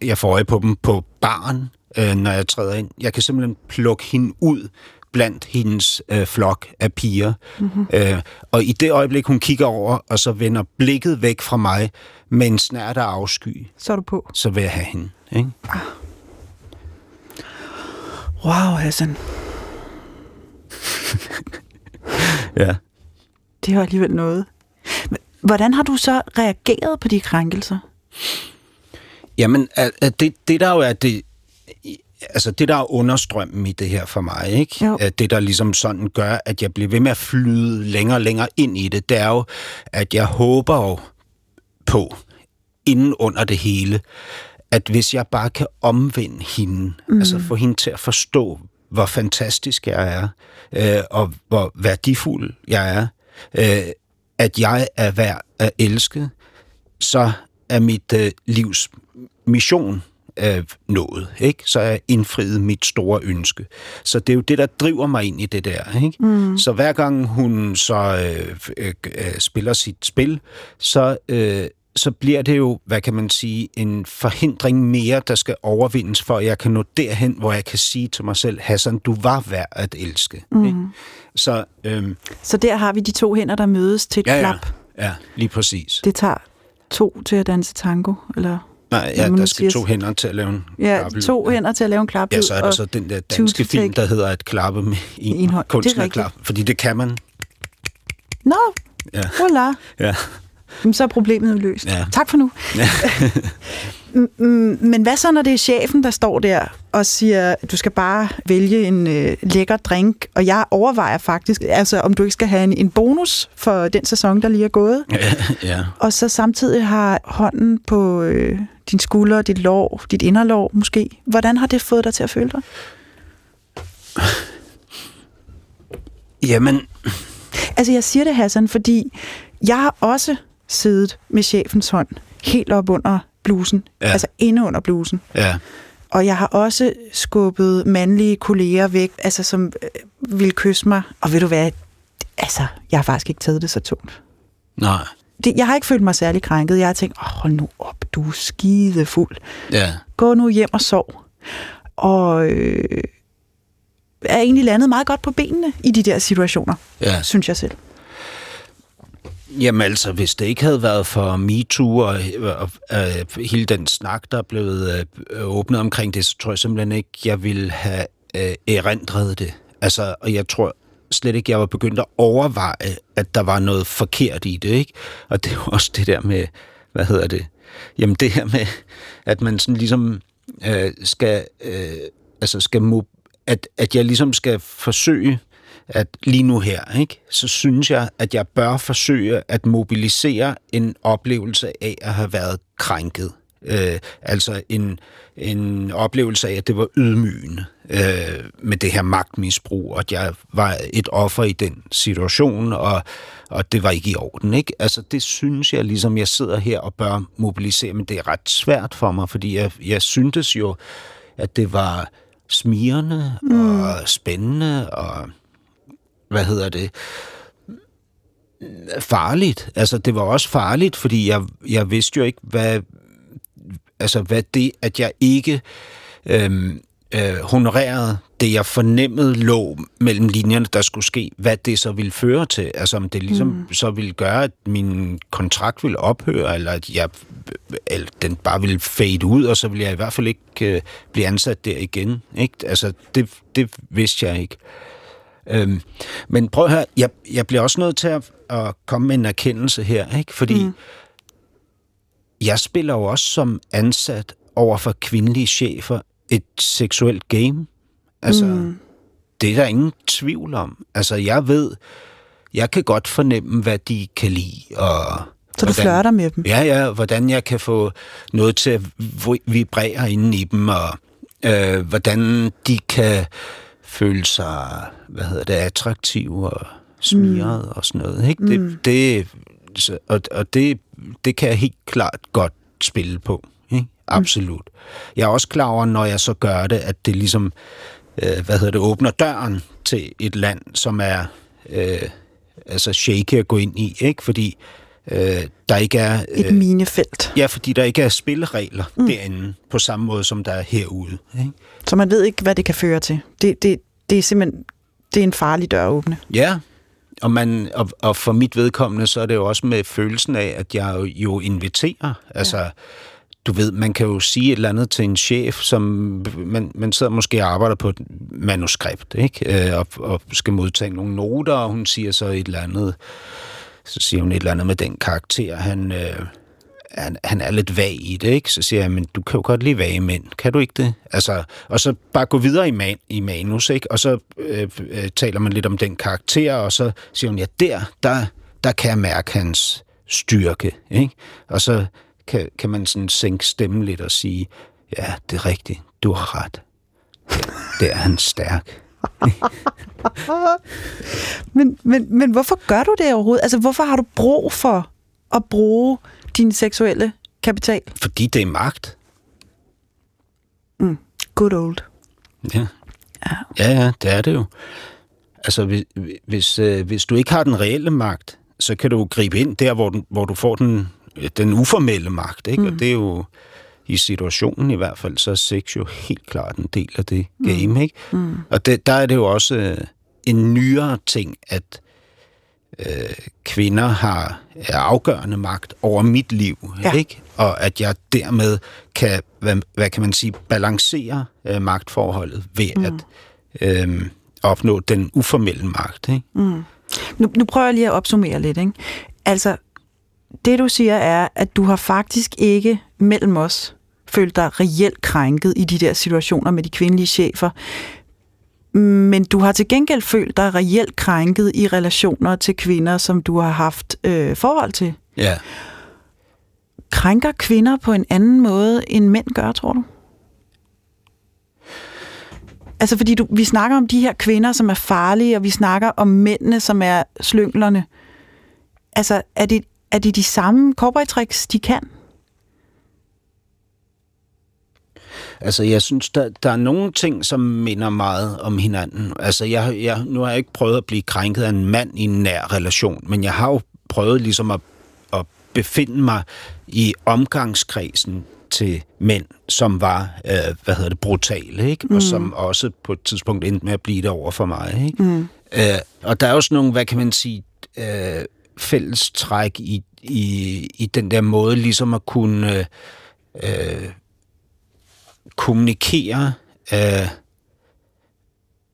jeg får øje på dem på baren, øh, når jeg træder ind. Jeg kan simpelthen plukke hende ud blandt hendes øh, flok af piger. Mm-hmm. Øh, og i det øjeblik, hun kigger over, og så vender blikket væk fra mig med en snært af afsky, Så er du på. så vil jeg have hende. Ikke? Wow, Hassan. Ja. Det er alligevel noget. Hvordan har du så reageret på de krænkelser? Jamen, det, det der jo er det, altså det der er understrømmen i det her for mig, ikke? Jo. Det der ligesom sådan gør, at jeg bliver ved med at flyde længere og længere ind i det, det er jo, at jeg håber jo på, inden under det hele, at hvis jeg bare kan omvende hende, mm. altså få hende til at forstå, hvor fantastisk jeg er, øh, og hvor værdifuld jeg er, øh, at jeg er værd at elske, så er mit øh, livs mission øh, nået. Ikke? Så er indfriet mit store ønske. Så det er jo det, der driver mig ind i det der. Ikke? Mm. Så hver gang hun så øh, øh, øh, spiller sit spil, så, øh, så bliver det jo, hvad kan man sige, en forhindring mere, der skal overvindes, for at jeg kan nå derhen, hvor jeg kan sige til mig selv, Hassan, du var værd at elske. Mm. Ikke? Så øh, Så der har vi de to hænder, der mødes til et ja, ja, klap. ja, lige præcis. Det tager to til at danse tango, eller... Nej, ja, der skal to hænder til at lave en Ja, klappelyd. to hænder til at lave en klap. Ja, så er der så den der danske film, der hedder at klappe med en, En hånd. kunsten Det er at rigtigt. klappe. Fordi det kan man. Nå, Ja. voilà. Ja. Så er problemet jo løst. Ja. Tak for nu. Mm, Men hvad så, når det er chefen, der står der og siger, du skal bare vælge en øh, lækker drink, og jeg overvejer faktisk, altså om du ikke skal have en, en bonus for den sæson, der lige er gået, ja. og så samtidig har hånden på øh, din skulder, dit lår, dit inderlår måske. Hvordan har det fået dig til at føle dig? Jamen, Altså, jeg siger det, Hassan, fordi jeg har også siddet med chefens hånd helt op under blusen, Ja. altså inde under blusen. ja. Og jeg har også skubbet mandlige kolleger væk, altså som øh, ville kysse mig. Og ved du hvad, altså, jeg har faktisk ikke taget det så tungt. Nej. Det, jeg har ikke følt mig særlig krænket. Jeg har tænkt, oh, hold nu op, du er skidefuld. Ja. Gå nu hjem og sov. Og øh, er egentlig landet meget godt på benene i de der situationer, Ja. synes jeg selv. Jamen altså, hvis det ikke havde været for MeToo og, og, og øh, hele den snak, der er blevet øh, åbnet omkring det, så tror jeg simpelthen ikke, jeg ville have øh, erindret det. Altså, og jeg tror slet ikke, jeg var begyndt at overveje, at der var noget forkert i det, ikke? Og det er også det der med, hvad hedder det? Jamen det her med, at man sådan ligesom øh, skal, øh, altså skal mo- at, at jeg ligesom skal forsøge at lige nu her, ikke, så synes jeg, at jeg bør forsøge at mobilisere en oplevelse af at have været krænket. Øh, altså en, en oplevelse af, at det var ydmygende øh, med det her magtmisbrug, og at jeg var et offer i den situation, og, og det var ikke i orden. Ikke? Altså det synes jeg ligesom, jeg sidder her og bør mobilisere, men det er ret svært for mig, fordi jeg, jeg syntes jo, at det var smirende mm. og spændende og hvad hedder det, farligt. Altså, det var også farligt, fordi jeg, jeg vidste jo ikke, hvad, altså, hvad det, at jeg ikke øhm, øh, honorerede det, jeg fornemmede lå mellem linjerne, der skulle ske, hvad det så ville føre til. Altså, om det ligesom mm. så ville gøre, at min kontrakt ville ophøre, eller at jeg, eller den bare ville fade ud, og så ville jeg i hvert fald ikke øh, blive ansat der igen. Ikke? Altså, det, det vidste jeg ikke. Øhm, men prøv at høre, jeg, jeg bliver også nødt til at, at komme med en erkendelse her, ikke? fordi mm. jeg spiller jo også som ansat over for kvindelige chefer et seksuelt game. Altså, mm. det er der ingen tvivl om. Altså, jeg ved, jeg kan godt fornemme, hvad de kan lide, og Så du flørter med dem? Ja, ja, hvordan jeg kan få noget til at vi- vibrere inde i dem, og øh, hvordan de kan føle sig, hvad hedder det, attraktive og smiret mm. og sådan noget. Ikke? Det, det, så, og og det, det kan jeg helt klart godt spille på. Ikke? Absolut. Jeg er også klar over, når jeg så gør det, at det ligesom, øh, hvad hedder det, åbner døren til et land, som er øh, altså shaky at gå ind i, ikke? Fordi øh, der ikke er... Et minefelt. Ja, fordi der ikke er spilleregler mm. derinde, på samme måde som der er herude. Ikke? Så man ved ikke, hvad det kan føre til. Det, det, det er simpelthen det er en farlig dør at åbne. Ja, og, man, og, og for mit vedkommende, så er det jo også med følelsen af, at jeg jo, jo inviterer. Altså, du ved, man kan jo sige et eller andet til en chef, som man, man sidder måske og arbejder på et manuskript, ikke? Øh, og, og skal modtage nogle noter, og hun siger så et eller andet, så siger hun et eller andet med den karakter, han, øh, han, han er lidt vag i det, ikke? Så siger jeg, men du kan jo godt lide vage mænd, kan du ikke det? Altså, og så bare gå videre i, man, i manus, ikke? Og så øh, øh, taler man lidt om den karakter, og så siger hun, ja, der, der, der kan jeg mærke hans styrke, ikke? Og så kan, kan man sådan sænke stemmen lidt og sige, ja, det er rigtigt, du har ret. Det er han stærk. Men, men, men hvorfor gør du det overhovedet? Altså, hvorfor har du brug for at bruge din seksuelle kapital? Fordi det er magt. Good old. Ja. Ja, ja, det er det jo. Altså, hvis, hvis, øh, hvis du ikke har den reelle magt, så kan du gribe ind der, hvor, den, hvor du får den, den uformelle magt, ikke? Mm. Og det er jo i situationen i hvert fald, så er sex jo helt klart en del af det game, ikke? Mm. Og det, der er det jo også øh, en nyere ting, at øh, kvinder har er afgørende magt over mit liv, ja. ikke? Og at jeg dermed kan, hvad, hvad kan man sige, balancere øh, magtforholdet ved mm. at øh, opnå den uformelle magt, ikke? Mm. Nu, nu prøver jeg lige at opsummere lidt. Ikke? Altså, det du siger er, at du har faktisk ikke mellem os følt dig reelt krænket i de der situationer med de kvindelige chefer. Men du har til gengæld følt dig reelt krænket i relationer til kvinder, som du har haft øh, forhold til. Ja. Krænker kvinder på en anden måde, end mænd gør, tror du? Altså, fordi du, vi snakker om de her kvinder, som er farlige, og vi snakker om mændene, som er slynglerne. Altså, er det, er det de samme cowboy-tricks, de kan? Altså, jeg synes, der, der er nogle ting, som minder meget om hinanden. Altså, jeg, jeg, nu har jeg ikke prøvet at blive krænket af en mand i en nær relation, men jeg har jo prøvet ligesom at, at befinde mig i omgangskredsen til mænd, som var, øh, hvad hedder det, brutale, ikke? Mm. Og som også på et tidspunkt endte med at blive det over for mig, ikke? Mm. Øh, og der er sådan nogle, hvad kan man sige, øh, fælles træk i, i, i den der måde, ligesom at kunne øh, øh, kommunikere, øh,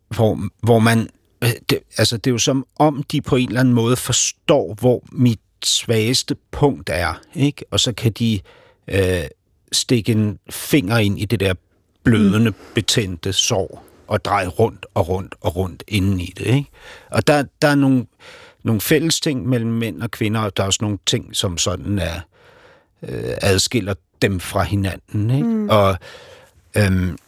hvor, hvor man... øh, Det, altså, det er jo som om, de på en eller anden måde forstår, hvor mit svageste punkt er, ikke? Og så kan de øh, stikke en finger ind i det der blødende, betændte sår og dreje rundt og rundt og rundt inden i det, ikke? Og der, der er nogle, nogle fælles ting mellem mænd og kvinder, og der er også nogle ting, som sådan er øh, adskiller dem fra hinanden, ikke? Mm. Og Øhm,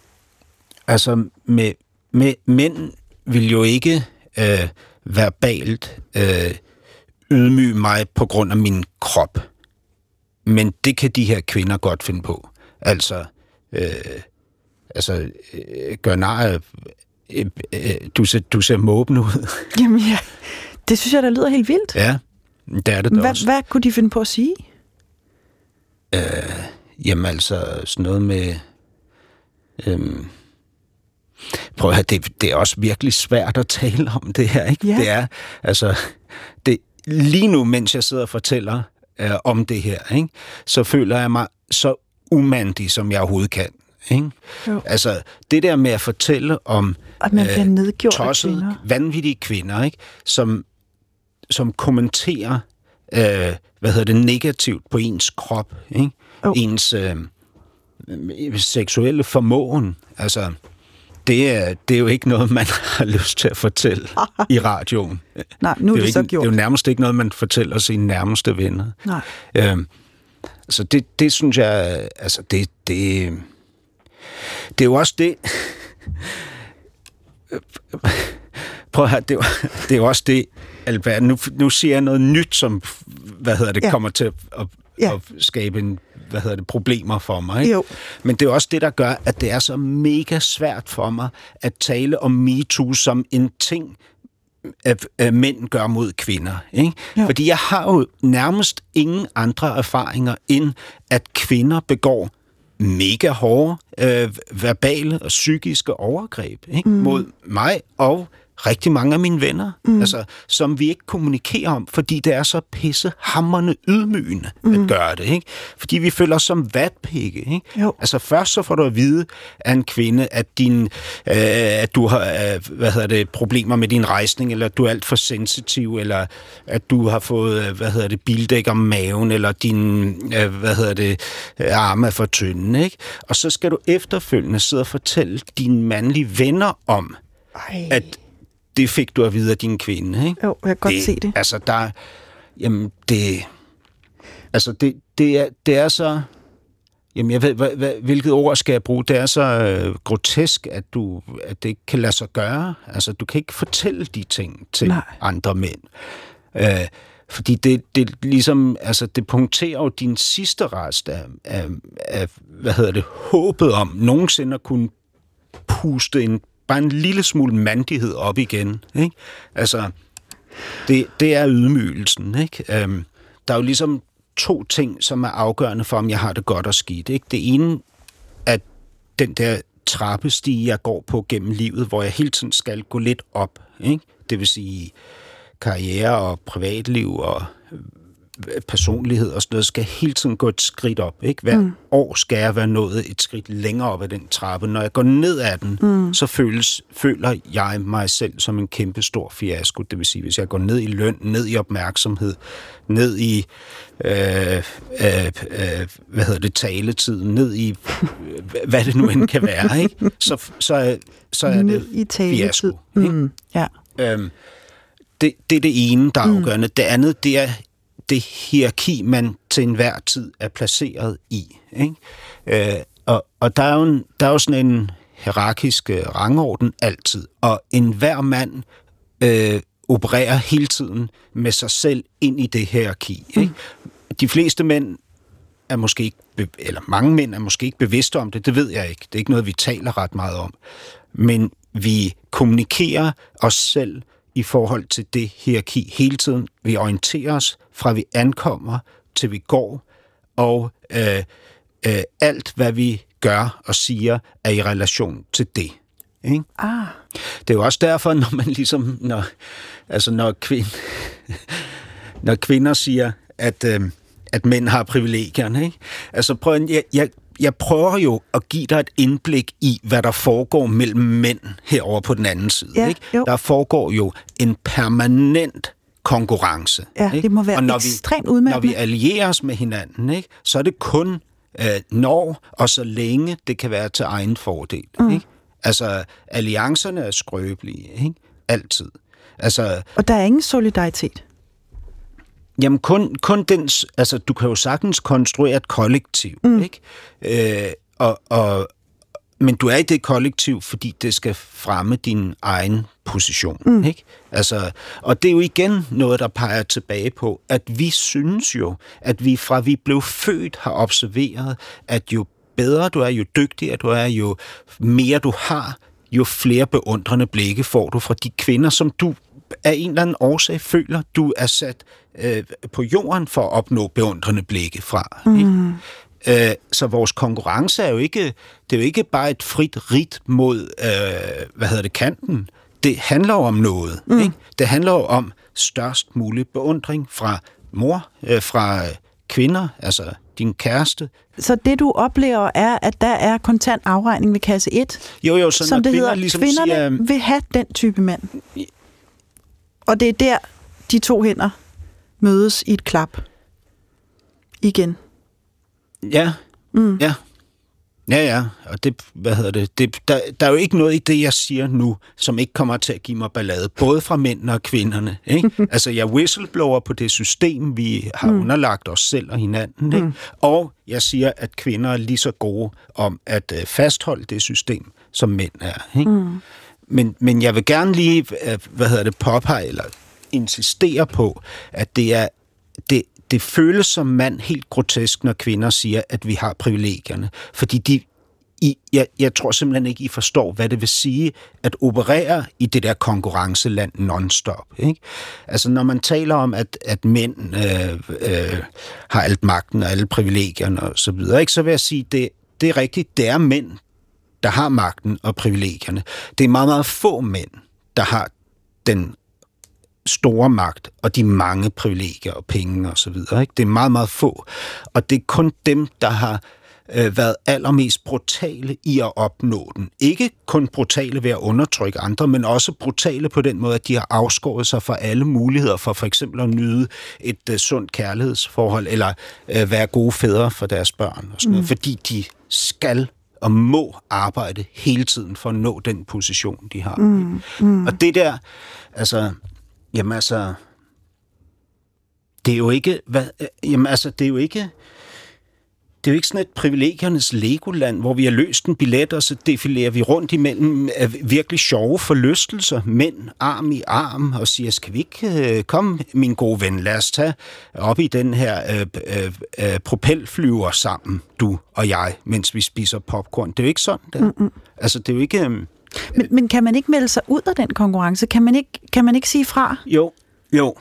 altså, med, med, mænd vil jo ikke øh, verbalt øh, ydmyge mig på grund af min krop. Men det kan de her kvinder godt finde på. Altså, øh, altså øh, gør nar af, øh, øh, du, ser, du ser måben ud. Jamen ja, det synes jeg, der lyder helt vildt. ja, det er det da også. Hvad, hvad kunne de finde på at sige? Jamen altså, sådan noget med... Øhm, prøv at høre, det, det er også virkelig svært at tale om det her, ikke? Ja. Det er, altså... Det, lige nu, mens jeg sidder og fortæller øh, om det her, ikke? så føler jeg mig så umandig, som jeg overhovedet kan. Ikke? Jo. Altså, det der med at fortælle om At man bliver nedgjort af tossede, kvinder. vanvittige kvinder, ikke? Som, som kommenterer, øh, hvad hedder det, negativt på ens krop, ikke? Jo. ens øh, seksuelle formåen. Altså, det er, det er jo ikke noget, man har lyst til at fortælle i radioen. Nej, nu er det, det, er jo så ikke, gjort. det er jo nærmest ikke noget, man fortæller sine nærmeste venner. Nej. Øhm, så det, det synes jeg, altså det, det, det er jo også det, prøv at høre, det, er det er jo også det, Albert, nu, nu siger jeg noget nyt, som, hvad hedder det, Ja. kommer til at, at, ja. at skabe en, hvad hedder det, problemer for mig. Ikke? Jo. Men det er også det, der gør, at det er så mega svært for mig at tale om MeToo som en ting, at, at mænd gør mod kvinder. Ikke? Jo. Fordi jeg har jo nærmest ingen andre erfaringer, end at kvinder begår mega hårde øh, verbale og psykiske overgreb ikke? Mm. mod mig og rigtig mange af mine venner, mm. altså, som vi ikke kommunikerer om, fordi det er så pissehammerende ydmygende mm. at gøre det. Ikke? Fordi vi føler os som vatpikke. Ikke? Jo. Altså først så får du at vide af en kvinde, at, din, øh, at du har øh, hvad hedder det, problemer med din rejsning, eller at du er alt for sensitiv, eller at du har fået øh, hvad hedder det, bildæk om maven, eller din øh, hvad hedder det, øh, arme er for tynde. Ikke? Og så skal du efterfølgende sidde og fortælle dine mandlige venner om, Ej. at det fik du at vide af din kvinde. Ikke? Jo, jeg kan godt se det. Altså, der... Jamen, det... Altså, det, det, er, det er så... Jamen, jeg ved, hvad, hvad, hvilket ord skal jeg bruge? Det er så øh, grotesk, at, du, at det ikke kan lade sig gøre. Altså, du kan ikke fortælle de ting til. Nej. andre mænd. Øh, fordi det, det ligesom, altså, det punkterer jo din sidste rest af, af, af, hvad hedder det, håbet om nogensinde at kunne puste en, bare en lille smule mandighed op igen. Ikke? Altså, det, det er ydmygelsen. Ikke? Øhm, der er jo ligesom to ting, som er afgørende for, om jeg har det godt og skidt. Ikke? Det ene er den der trappestige, jeg går på gennem livet, hvor jeg hele tiden skal gå lidt op. Ikke? Det vil sige karriere og privatliv og personlighed og sådan noget, skal hele tiden gå et skridt op. Ikke? Hver mm. år skal jeg være nået et skridt længere op ad den trappe. Når jeg går ned ad den, mm. så føles, føler jeg mig selv som en kæmpe stor fiasko. Det vil sige, hvis jeg går ned i løn, ned i opmærksomhed, ned i øh, øh, øh, hvad hedder det, taletid, ned i øh, hvad det nu end kan være, ikke? Så, så, er- så er det i fiasko. Ikke? Mm, ja. Øhm, det, det er det ene, der er afgørende. Det andet, det er det hierarki, man til enhver tid er placeret i. Ikke? Øh, og, og der er, jo en, der er jo sådan en hierarkisk øh, rangorden altid, og enhver mand øh, opererer hele tiden med sig selv ind i det hierarki. Ikke? De fleste mænd er måske ikke, eller mange mænd er måske ikke bevidste om det, det ved jeg ikke. Det er ikke noget, vi taler ret meget om. Men vi kommunikerer os selv i forhold til det hierarki hele tiden. Vi orienterer os fra vi ankommer til vi går, og øh, øh, alt hvad vi gør og siger er i relation til det. Ikke? Ah, Det er jo også derfor, når man ligesom, når, altså når, kvind, når kvinder siger, at, øh, at mænd har privilegierne, ikke? Altså prøv, jeg, jeg, jeg prøver jo at give dig et indblik i, hvad der foregår mellem mænd herover på den anden side. Ja, ikke? jo. Der foregår jo en permanent konkurrence. Ja, ikke? det må være Og når ekstremt vi, udmattende. Når vi allierer os med hinanden, ikke? så er det kun øh, når og så længe det kan være til egen fordel. Mm. Ikke? Altså, alliancerne er skrøbelige, ikke? Altid. Altså, og der er ingen solidaritet. Jamen kun, kun den, altså du kan jo sagtens konstruere et kollektiv, mm. ikke? Øh, og, og, men du er i det kollektiv, fordi det skal fremme din egen position, mm. ikke? Altså, og det er jo igen noget, der peger tilbage på, at vi synes jo, at vi fra vi blev født har observeret, at jo bedre du er, jo dygtigere du er, jo mere du har, jo flere beundrende blikke får du fra de kvinder, som du af en eller anden årsag føler, du er sat øh, på jorden for at opnå beundrende blikke fra. Mm. Øh, så vores konkurrence er jo ikke, det er jo ikke bare et frit rit mod, øh, hvad hedder det, kanten. Det handler om noget. Mm. Ikke? Det handler om størst mulig beundring fra mor, øh, fra kvinder, altså din kæreste. Så det, du oplever, er, at der er kontant afregning ved kasse 1, Jo, jo, så som det kvinder hedder. ligesom Kvinderne siger, vil have den type mand. Og det er der, de to hænder mødes i et klap. Igen. Ja, mm. ja. Ja, ja, og det, hvad hedder det, det der, der er jo ikke noget i det, jeg siger nu, som ikke kommer til at give mig ballade, både fra mændene og kvinderne. Ikke? altså, jeg whistleblower på det system, vi har mm. underlagt os selv og hinanden, ikke? og jeg siger, at kvinder er lige så gode om at øh, fastholde det system, som mænd er. Ikke? Mm. Men, men jeg vil gerne lige, øh, hvad hedder det, påpege, eller insistere på, at det er, det, det føles som mand helt grotesk, når kvinder siger, at vi har privilegierne. Fordi de, I, jeg, jeg tror simpelthen ikke, I forstår, hvad det vil sige at operere i det der konkurrenceland non-stop. Ikke? Altså, når man taler om, at, at mænd øh, øh, har alt magten og alle privilegierne og så videre, ikke? så vil jeg sige, det, det er rigtigt, det er mænd, der har magten og privilegierne. Det er meget, meget få mænd, der har den store magt og de mange privilegier og penge og så videre. Ikke? Det er meget, meget få. Og det er kun dem, der har øh, været allermest brutale i at opnå den. Ikke kun brutale ved at undertrykke andre, men også brutale på den måde, at de har afskåret sig fra alle muligheder for for eksempel at nyde et øh, sundt kærlighedsforhold, eller øh, være gode fædre for deres børn, og sådan noget, fordi de skal og må arbejde hele tiden for at nå den position, de har. Mm, mm. Og det der, altså, jamen altså, det er jo ikke, hvad, øh, jamen altså, det er jo ikke, det er jo ikke sådan et privilegiernes Legoland, hvor vi har løst en billet, og så defilerer vi rundt imellem virkelig sjove forlystelser, mænd arm i arm, og siger, skal vi ikke øh, komme, min gode ven, lad os tage op i den her øh, øh, øh, propelflyver sammen, du og jeg, mens vi spiser popcorn. Det er jo ikke sådan, der. Mm-mm. Altså, det er jo ikke... Øh, Men, men kan man ikke melde sig ud af den konkurrence? Kan man ikke, kan man ikke sige fra? Jo, jo.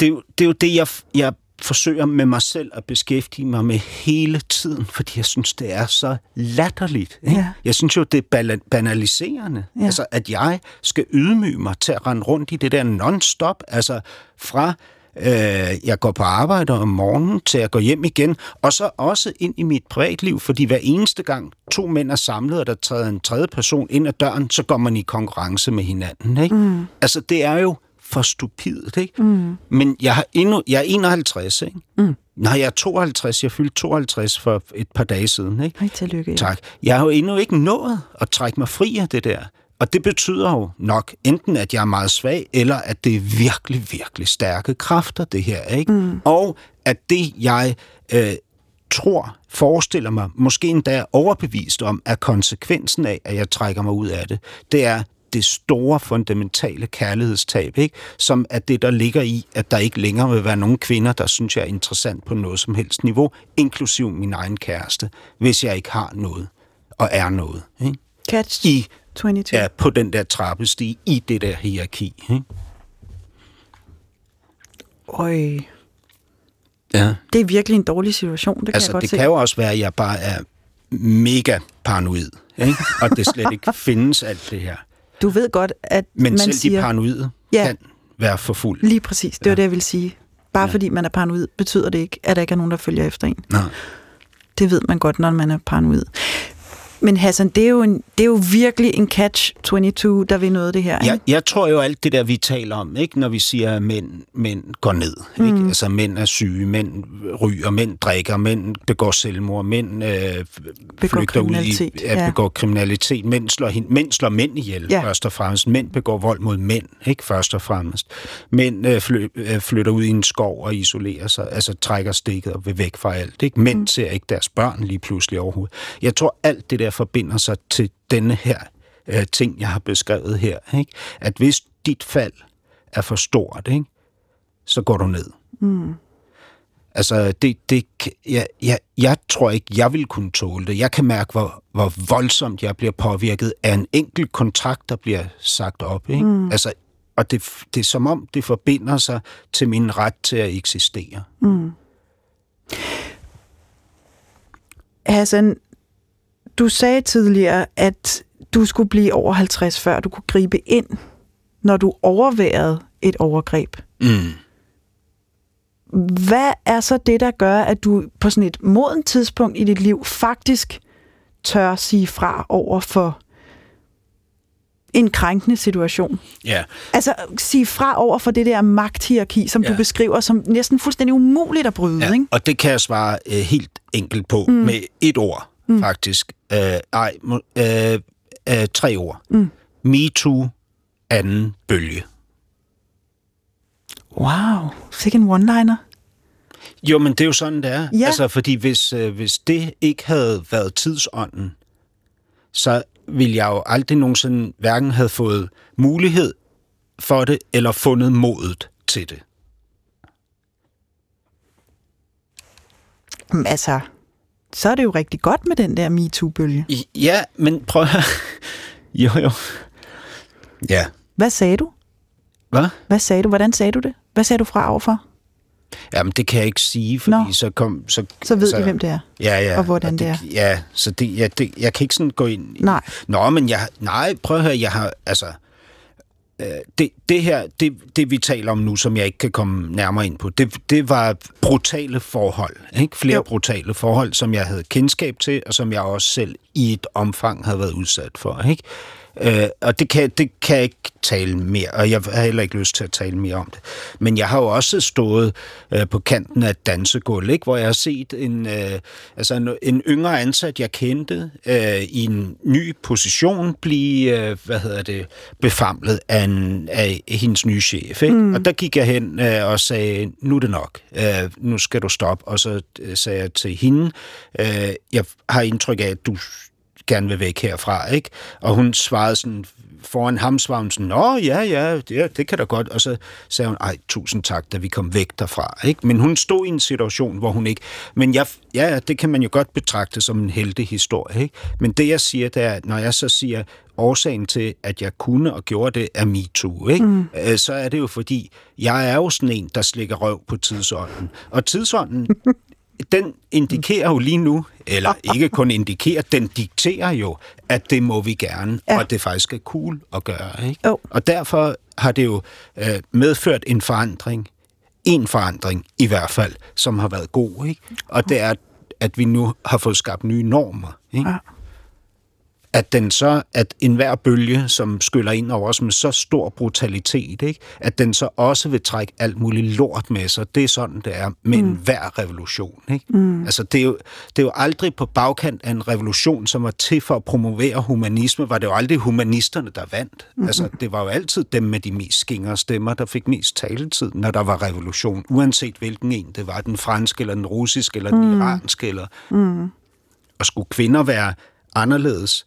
Det er jo det, er jo det jeg, jeg forsøger med mig selv at beskæftige mig med hele tiden, fordi jeg synes, det er så latterligt. Ikke? Ja. Jeg synes jo, det er banaliserende. Ja. Altså, at jeg skal ydmyge mig til at rende rundt i det der non-stop. Altså, fra øh, jeg går på arbejde om morgenen til at gå hjem igen, og så også ind i mit privatliv, fordi hver eneste gang to mænd er samlet, og der træder en tredje person ind ad døren, så går man i konkurrence med hinanden. Ikke? Mm. Altså, det er jo for stupidt, ikke? Mm. Men jeg, har endnu, jeg er 51, ikke? Mm. Nej, jeg er 52. Jeg fyldte 52 for et par dage siden, ikke? Hej, tillykke. Tak. Jeg har jo endnu ikke nået at trække mig fri af det der. Og det betyder jo nok enten, at jeg er meget svag, eller at det er virkelig, virkelig stærke kræfter, det her. Ikke? Mm. Og at det, jeg øh, tror, forestiller mig, måske endda er overbevist om, er konsekvensen af, at jeg trækker mig ud af det, det er det store, fundamentale kærlighedstab, ikke? som er det, der ligger i, at der ikke længere vil være nogen kvinder, der synes, jeg er interessant på noget som helst niveau, inklusiv min egen kæreste, hvis jeg ikke har noget og er noget. Ikke? Catch I 22. er på den der trappestige, i det der hierarki. Ikke? Øj, Ja. det er virkelig en dårlig situation, det kan Altså, jeg godt det se. kan jo også være, at jeg bare er mega paranoid, ikke? og det slet ikke findes alt det her. Du ved godt, at Men man selv siger... de paranoide Ja. kan være for fuld. Lige præcis, det var Ja. det, jeg ville sige. Bare Ja. fordi man er paranoid, betyder det ikke, at der ikke er nogen, der følger efter en. Nej. Det ved man godt, når man er paranoid. Men Hassan, det er jo, en, det er jo virkelig en catch-22, der vil noget det her. Jeg, ikke? jeg tror jo alt det der, vi taler om, ikke, når vi siger, at mænd, mænd går ned. Ikke? Mm. Altså mænd er syge, mænd ryger, mænd drikker, mænd begår selvmord, mænd øh, flygter ud i, ja, begår kriminalitet, mænd slår, hin, mænd slår mænd ihjel, ja. først og fremmest. Mænd begår vold mod mænd, ikke først og fremmest. Mænd øh, fly, øh, flytter ud i en skov og isolerer sig, altså trækker stikket og vil væk fra alt. Ikke? Mænd mm. ser ikke deres børn lige pludselig overhovedet. Jeg tror, alt det der forbinder sig til denne her øh, ting, jeg har beskrevet her. Ikke? At hvis dit fald er for stort, ikke? så går du ned. Mm. Altså, det, det, jeg, jeg, jeg tror ikke, jeg vil kunne tåle det. Jeg kan mærke, hvor, hvor voldsomt jeg bliver påvirket af en enkelt kontrakt, der bliver sagt op. Ikke? Mm. Altså, og det, det er som om, det forbinder sig til min ret til at eksistere. Hassan, du sagde tidligere, at du skulle blive over 50, før du kunne gribe ind, når du overværede et overgreb. Mm. Hvad er så det, der gør, at du på sådan et moden tidspunkt i dit liv faktisk tør sige fra over for en krænkende situation? Ja, Altså sige fra over for det der magthierarki, som ja. du beskriver som næsten fuldstændig umuligt at bryde, ja. ikke? og det kan jeg svare øh, helt enkelt på mm. med et ord. Mm. faktisk. Øh, ej, øh, øh, tre ord. Mm. MeToo, anden bølge. Wow, sikke en one-liner. Jo, men det er jo sådan, det er. Ja. Altså, fordi hvis, øh, hvis det ikke havde været tidsånden, så ville jeg jo aldrig nogensinde hverken have fået mulighed for det, eller fundet modet til det. Men altså, så er det jo rigtig godt med den der MeToo-bølge. Ja, men prøv at. Jo, jo. Ja. Hvad sagde du? Hvad? Hvad sagde du? Hvordan sagde du det? Hvad sagde du fra overfor? Jamen, det kan jeg ikke sige, fordi Nå. så kom... Så, Så ved I, hvem det er. Ja, ja. og hvordan det er. Ja, så det, ja, det, jeg kan ikke sådan gå ind... i- Nej. Nå, men jeg... Nej, prøv at høre, jeg har... Altså, øh, det, det her, det, det vi taler om nu, som jeg ikke kan komme nærmere ind på, det, det var brutale forhold. Ikke? Flere Jo. jo. brutale forhold, som jeg havde kendskab til, og som jeg også selv i et omfang havde været udsat for. Ikke? Øh, og det kan, det kan jeg ikke tale mere, og jeg har heller ikke lyst til at tale mere om det. Men jeg har jo også stået øh, på kanten af et dansegulv, ikke? hvor jeg har set en, øh, altså en, en yngre ansat, jeg kendte, øh, i en ny position blive, øh, hvad hedder det, befamlet af, en, af hendes nye chef. Ikke? Mm. Og der gik jeg hen øh, og sagde, nu er det nok, øh, nu skal du stoppe. Og så øh, sagde jeg til hende, øh, jeg har indtryk af, at du gerne vil væk herfra, ikke? Og hun svarede sådan, foran ham svarede hun sådan, Nå, ja, ja, det, det kan da godt. Og så sagde hun, ej, tusind tak, da vi kom væk derfra, ikke? Men hun stod i en situation, hvor hun ikke... Men jeg, ja, det kan man jo godt betragte som en heldig historie, ikke? Men det, jeg siger, det er, at når jeg så siger, årsagen til, at jeg kunne og gjorde det, er MeToo, ikke? Mm. Øh, så er det jo fordi, jeg er jo sådan en, der slikker røv på tidsånden. Og tidsånden, den indikerer jo lige nu, eller ikke kun indikerer, den dikterer jo, at det må vi gerne, Ja. og det faktisk er cool at gøre. Ikke? Jo. Og derfor har det jo øh, medført en forandring, en forandring i hvert fald, som har været god. Ikke? Og det er, at vi nu har fået skabt nye normer. Ikke? Ja. At den så, at enhver bølge, som skyller ind over os med så stor brutalitet, ikke? at den så også vil trække alt muligt lort med sig. Det er sådan, det er med mm. enhver revolution. Ikke? Mm. Altså, det er, jo, det er jo aldrig på bagkant af en revolution, som var til for at promovere humanisme, var det jo aldrig humanisterne, der vandt. Mm. Altså, det var jo altid dem med de mest skingre stemmer, der fik mest taletid, når der var revolution, uanset hvilken en det var, den franske, eller den russiske, eller den mm. iranske, eller... Mm. Og skulle kvinder være anderledes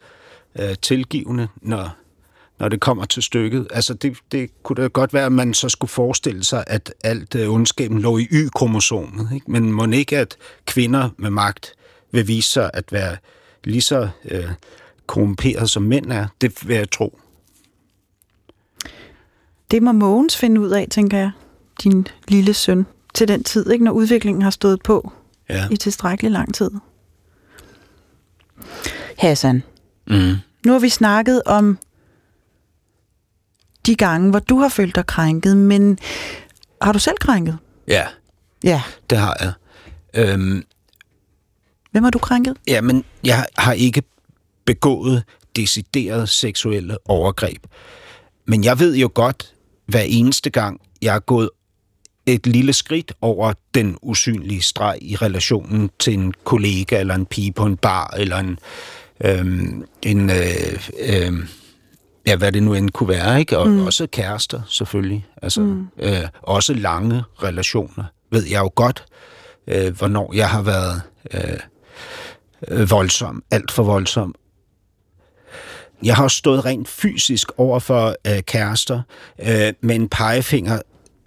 øh, tilgivende, når, når det kommer til stykket. Altså, det, det kunne da godt være, at man så skulle forestille sig, at alt øh, ondskaben lå i Y-kromosomet. Ikke? Men må ikke, at kvinder med magt vil vise sig at være lige så øh, korrumperet som mænd er? Det vil jeg tro. Det må Mogens finde ud af, tænker jeg, din lille søn, til den tid, ikke, når udviklingen har stået på Ja. i tilstrækkelig lang tid. Hassan, Mm. nu har vi snakket om de gange, hvor du har følt dig krænket, men har du selv krænket? Ja, Ja. det har jeg. Øhm, Hvem har du krænket? Ja, men jeg har ikke begået decideret seksuelle overgreb. Men jeg ved jo godt, hver eneste gang, jeg er gået et lille skridt over den usynlige streg i relationen til en kollega, eller en pige på en bar, eller en, øhm, en øh, øh, ja, hvad det nu end kunne være, ikke? Og mm. også kærester, selvfølgelig. Altså, mm. øh, også lange relationer, ved jeg jo godt, øh, hvornår jeg har været øh, øh, voldsom, alt for voldsom. Jeg har også stået rent fysisk over for øh, kærester øh, med en pegefinger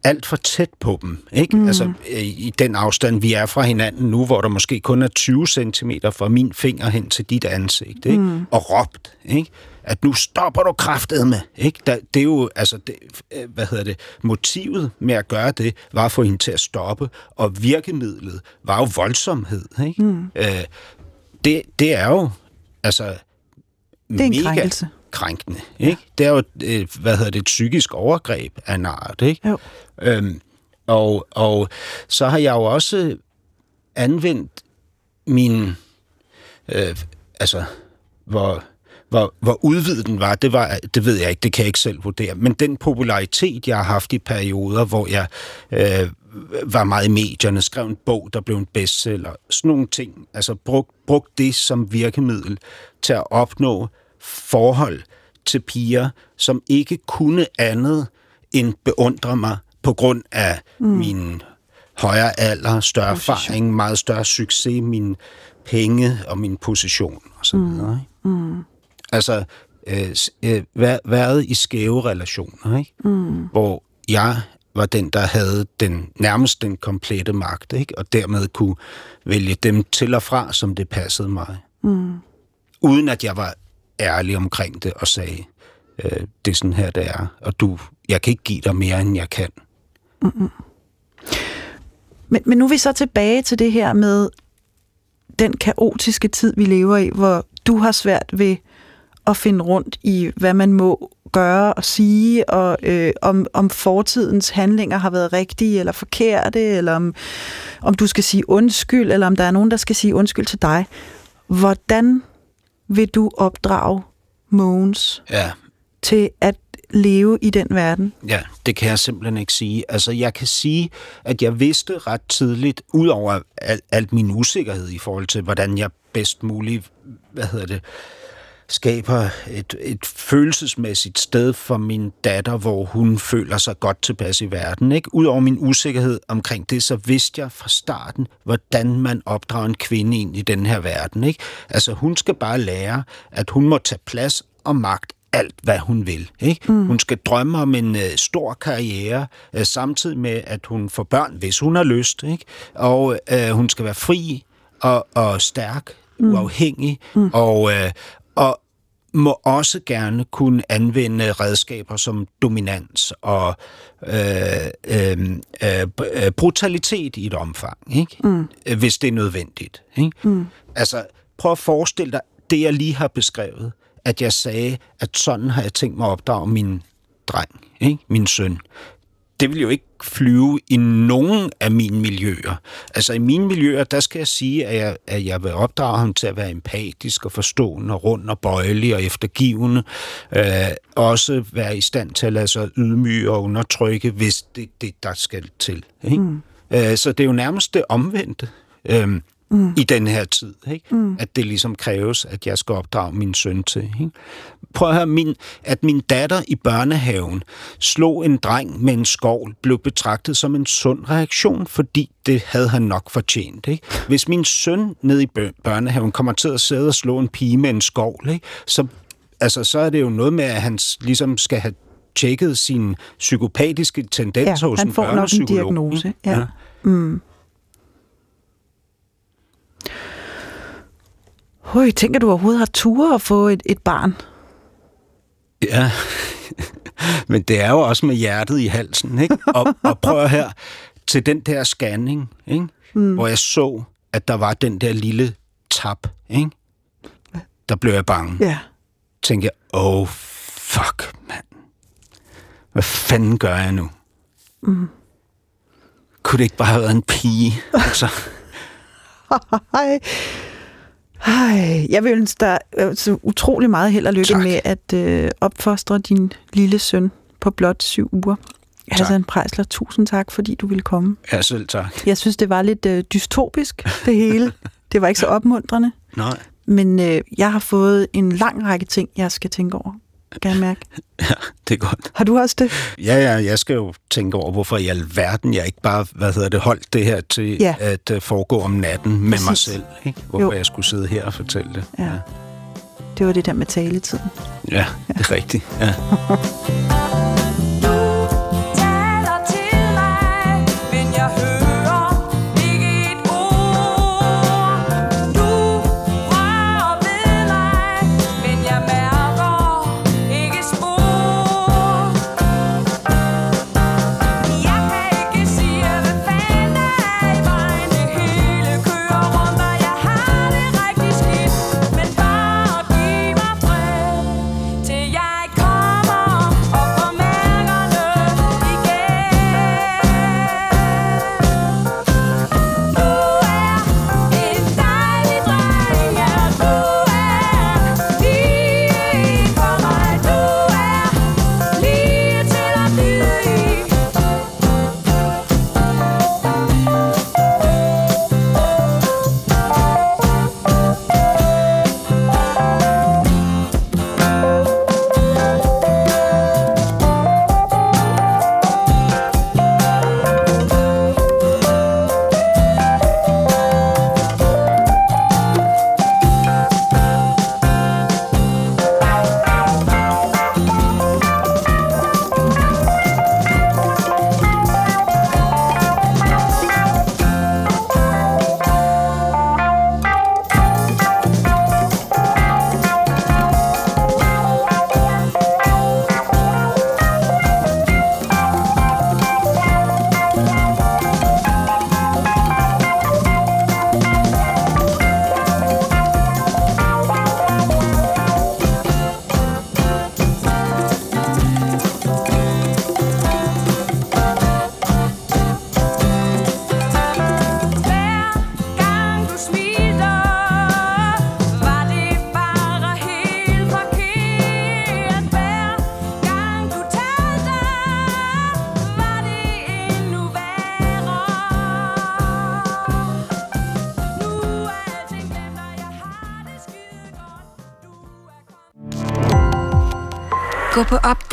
alt for tæt på dem. Ikke? Mm. Altså øh, i den afstand, vi er fra hinanden nu, hvor der måske kun er 20 cm fra min finger hen til dit ansigt. Ikke? Mm. Og råbt, ikke? at nu stopper du kraftet med. Ikke? Der, det er jo, altså, det, øh, hvad hedder det, motivet med at gøre det, var at få hende til at stoppe, og virkemidlet var jo voldsomhed. Ikke? Mm. Øh, det, det er jo, altså, Det er en mega krænkelse. Krænkende. Ikke? Det er jo, et, hvad hedder det, et psykisk overgreb af en art. Ikke? Jo. Øhm, og, og så har jeg jo også anvendt min, øh, altså, hvor, hvor, hvor udvidet den var, det, var, det ved jeg ikke, det kan jeg ikke selv vurdere, men den popularitet, jeg har haft i perioder, hvor jeg øh, var meget i medierne, skrev en bog, der blev en bestseller. Sådan nogle ting. Altså brugt brug det som virkemiddel til at opnå forhold til piger, som ikke kunne andet end beundre mig på grund af mm. min højere alder, større erfaring, meget større succes, min penge og min position og så videre. Mm. Mm. Altså, øh, øh, vær- været i skæve relationer, ikke? Mm. hvor jeg var den, der havde den nærmest den komplette magt, ikke? og dermed kunne vælge dem til og fra, som det passede mig. Mm. Uden at jeg var ærlig omkring det og sagde, øh, det er sådan her, det er, og du, jeg kan ikke give dig mere, end jeg kan. Men, men nu er vi så tilbage til det her med den kaotiske tid, vi lever i, hvor du har svært ved at finde rundt i, hvad man må gøre og sige, og øh, om, om fortidens handlinger har været rigtige eller forkerte, eller om, om du skal sige undskyld, eller om der er nogen, der skal sige undskyld til dig. Hvordan vil du opdrage Mogens Ja, til at leve i den verden? Ja, det kan jeg simpelthen ikke sige. Altså, jeg kan sige, at jeg vidste ret tidligt, udover al, alt min usikkerhed i forhold til, hvordan jeg bedst muligt, hvad hedder det, skaber et, et følelsesmæssigt sted for min datter, hvor hun føler sig godt tilpas i verden. Ikke? Udover min usikkerhed omkring det, så vidste jeg fra starten, hvordan man opdrager en kvinde ind i den her verden. Ikke? Altså, hun skal bare lære, at hun må tage plads og magt alt, hvad hun vil. Ikke? Mm. Hun skal drømme om en øh, stor karriere, øh, samtidig med, at hun får børn, hvis hun har lyst. Ikke? Og øh, hun skal være fri og, og stærk, mm. uafhængig, mm. Og, øh, og må også gerne kunne anvende redskaber som dominans og øh, øh, øh, øh, brutalitet i et omfang, ikke? Mm. hvis det er nødvendigt. Ikke? Mm. Altså, prøv at forestille dig det, jeg lige har beskrevet, at jeg sagde, at sådan har jeg tænkt mig at opdrage min dreng, ikke? min søn. Det vil jo ikke flyve i nogen af mine miljøer. Altså i mine miljøer, der skal jeg sige, at jeg, at jeg vil opdrage ham til at være empatisk og forstående og rund og bøjelig og eftergivende. Øh, også være i stand til at lade sig ydmyge og undertrykke, hvis det det, der skal til. Ikke? Mm. Øh, så det er jo nærmest det omvendte. Øh, mm. i den her tid. Ikke? Mm. At det ligesom kræves, at jeg skal opdrage min søn til. Ikke? Prøv at høre, min, at min datter i børnehaven slog en dreng med en skovl, blev betragtet som en sund reaktion, fordi det havde han nok fortjent. Ikke? Hvis min søn nede i bør- børnehaven kommer til at sidde og slå en pige med en skovl, ikke? Så, altså, så er det jo noget med, at han ligesom skal have tjekket sin psykopatiske tendens Ja, hos han en får nok en børnepsykolog. diagnose. ikke? Ja. Høj, tænker du overhovedet har ture at få et, et barn? Ja, men det er jo også med hjertet i halsen, ikke? Og, og prøv her til den der scanning, ikke? Mm. hvor jeg så, at der var den der lille tab, ikke? der blev jeg bange. Ja. Tænkte jeg, oh fuck, mand. Hvad fanden gør jeg nu? Mm. Kunne det ikke bare have været en pige? Altså, Hej. Jeg vil ønske dig øh, så utrolig meget held og lykke Tak. med at øh, opfostre din lille søn på blot syv uger. Hassan Prejsler, tusind tak, fordi du ville komme. ja, selv tak. Jeg synes, det var lidt øh, dystopisk, det hele. Det var ikke så opmuntrende. Nej. Men øh, jeg har fået en lang række ting, jeg skal tænke over. Kan jeg mærke. Ja, det er godt. Har du også det? Ja, ja, jeg skal jo tænke over, hvorfor i alverden jeg ikke bare, hvad hedder det, holdt det her til Ja. ja. at uh, foregå om natten med mig Præcis. selv. Ikke? Hvorfor Jo. jeg skulle sidde her og fortælle det. Ja. Det var det der med taletiden. Ja, det er rigtigt. Ja.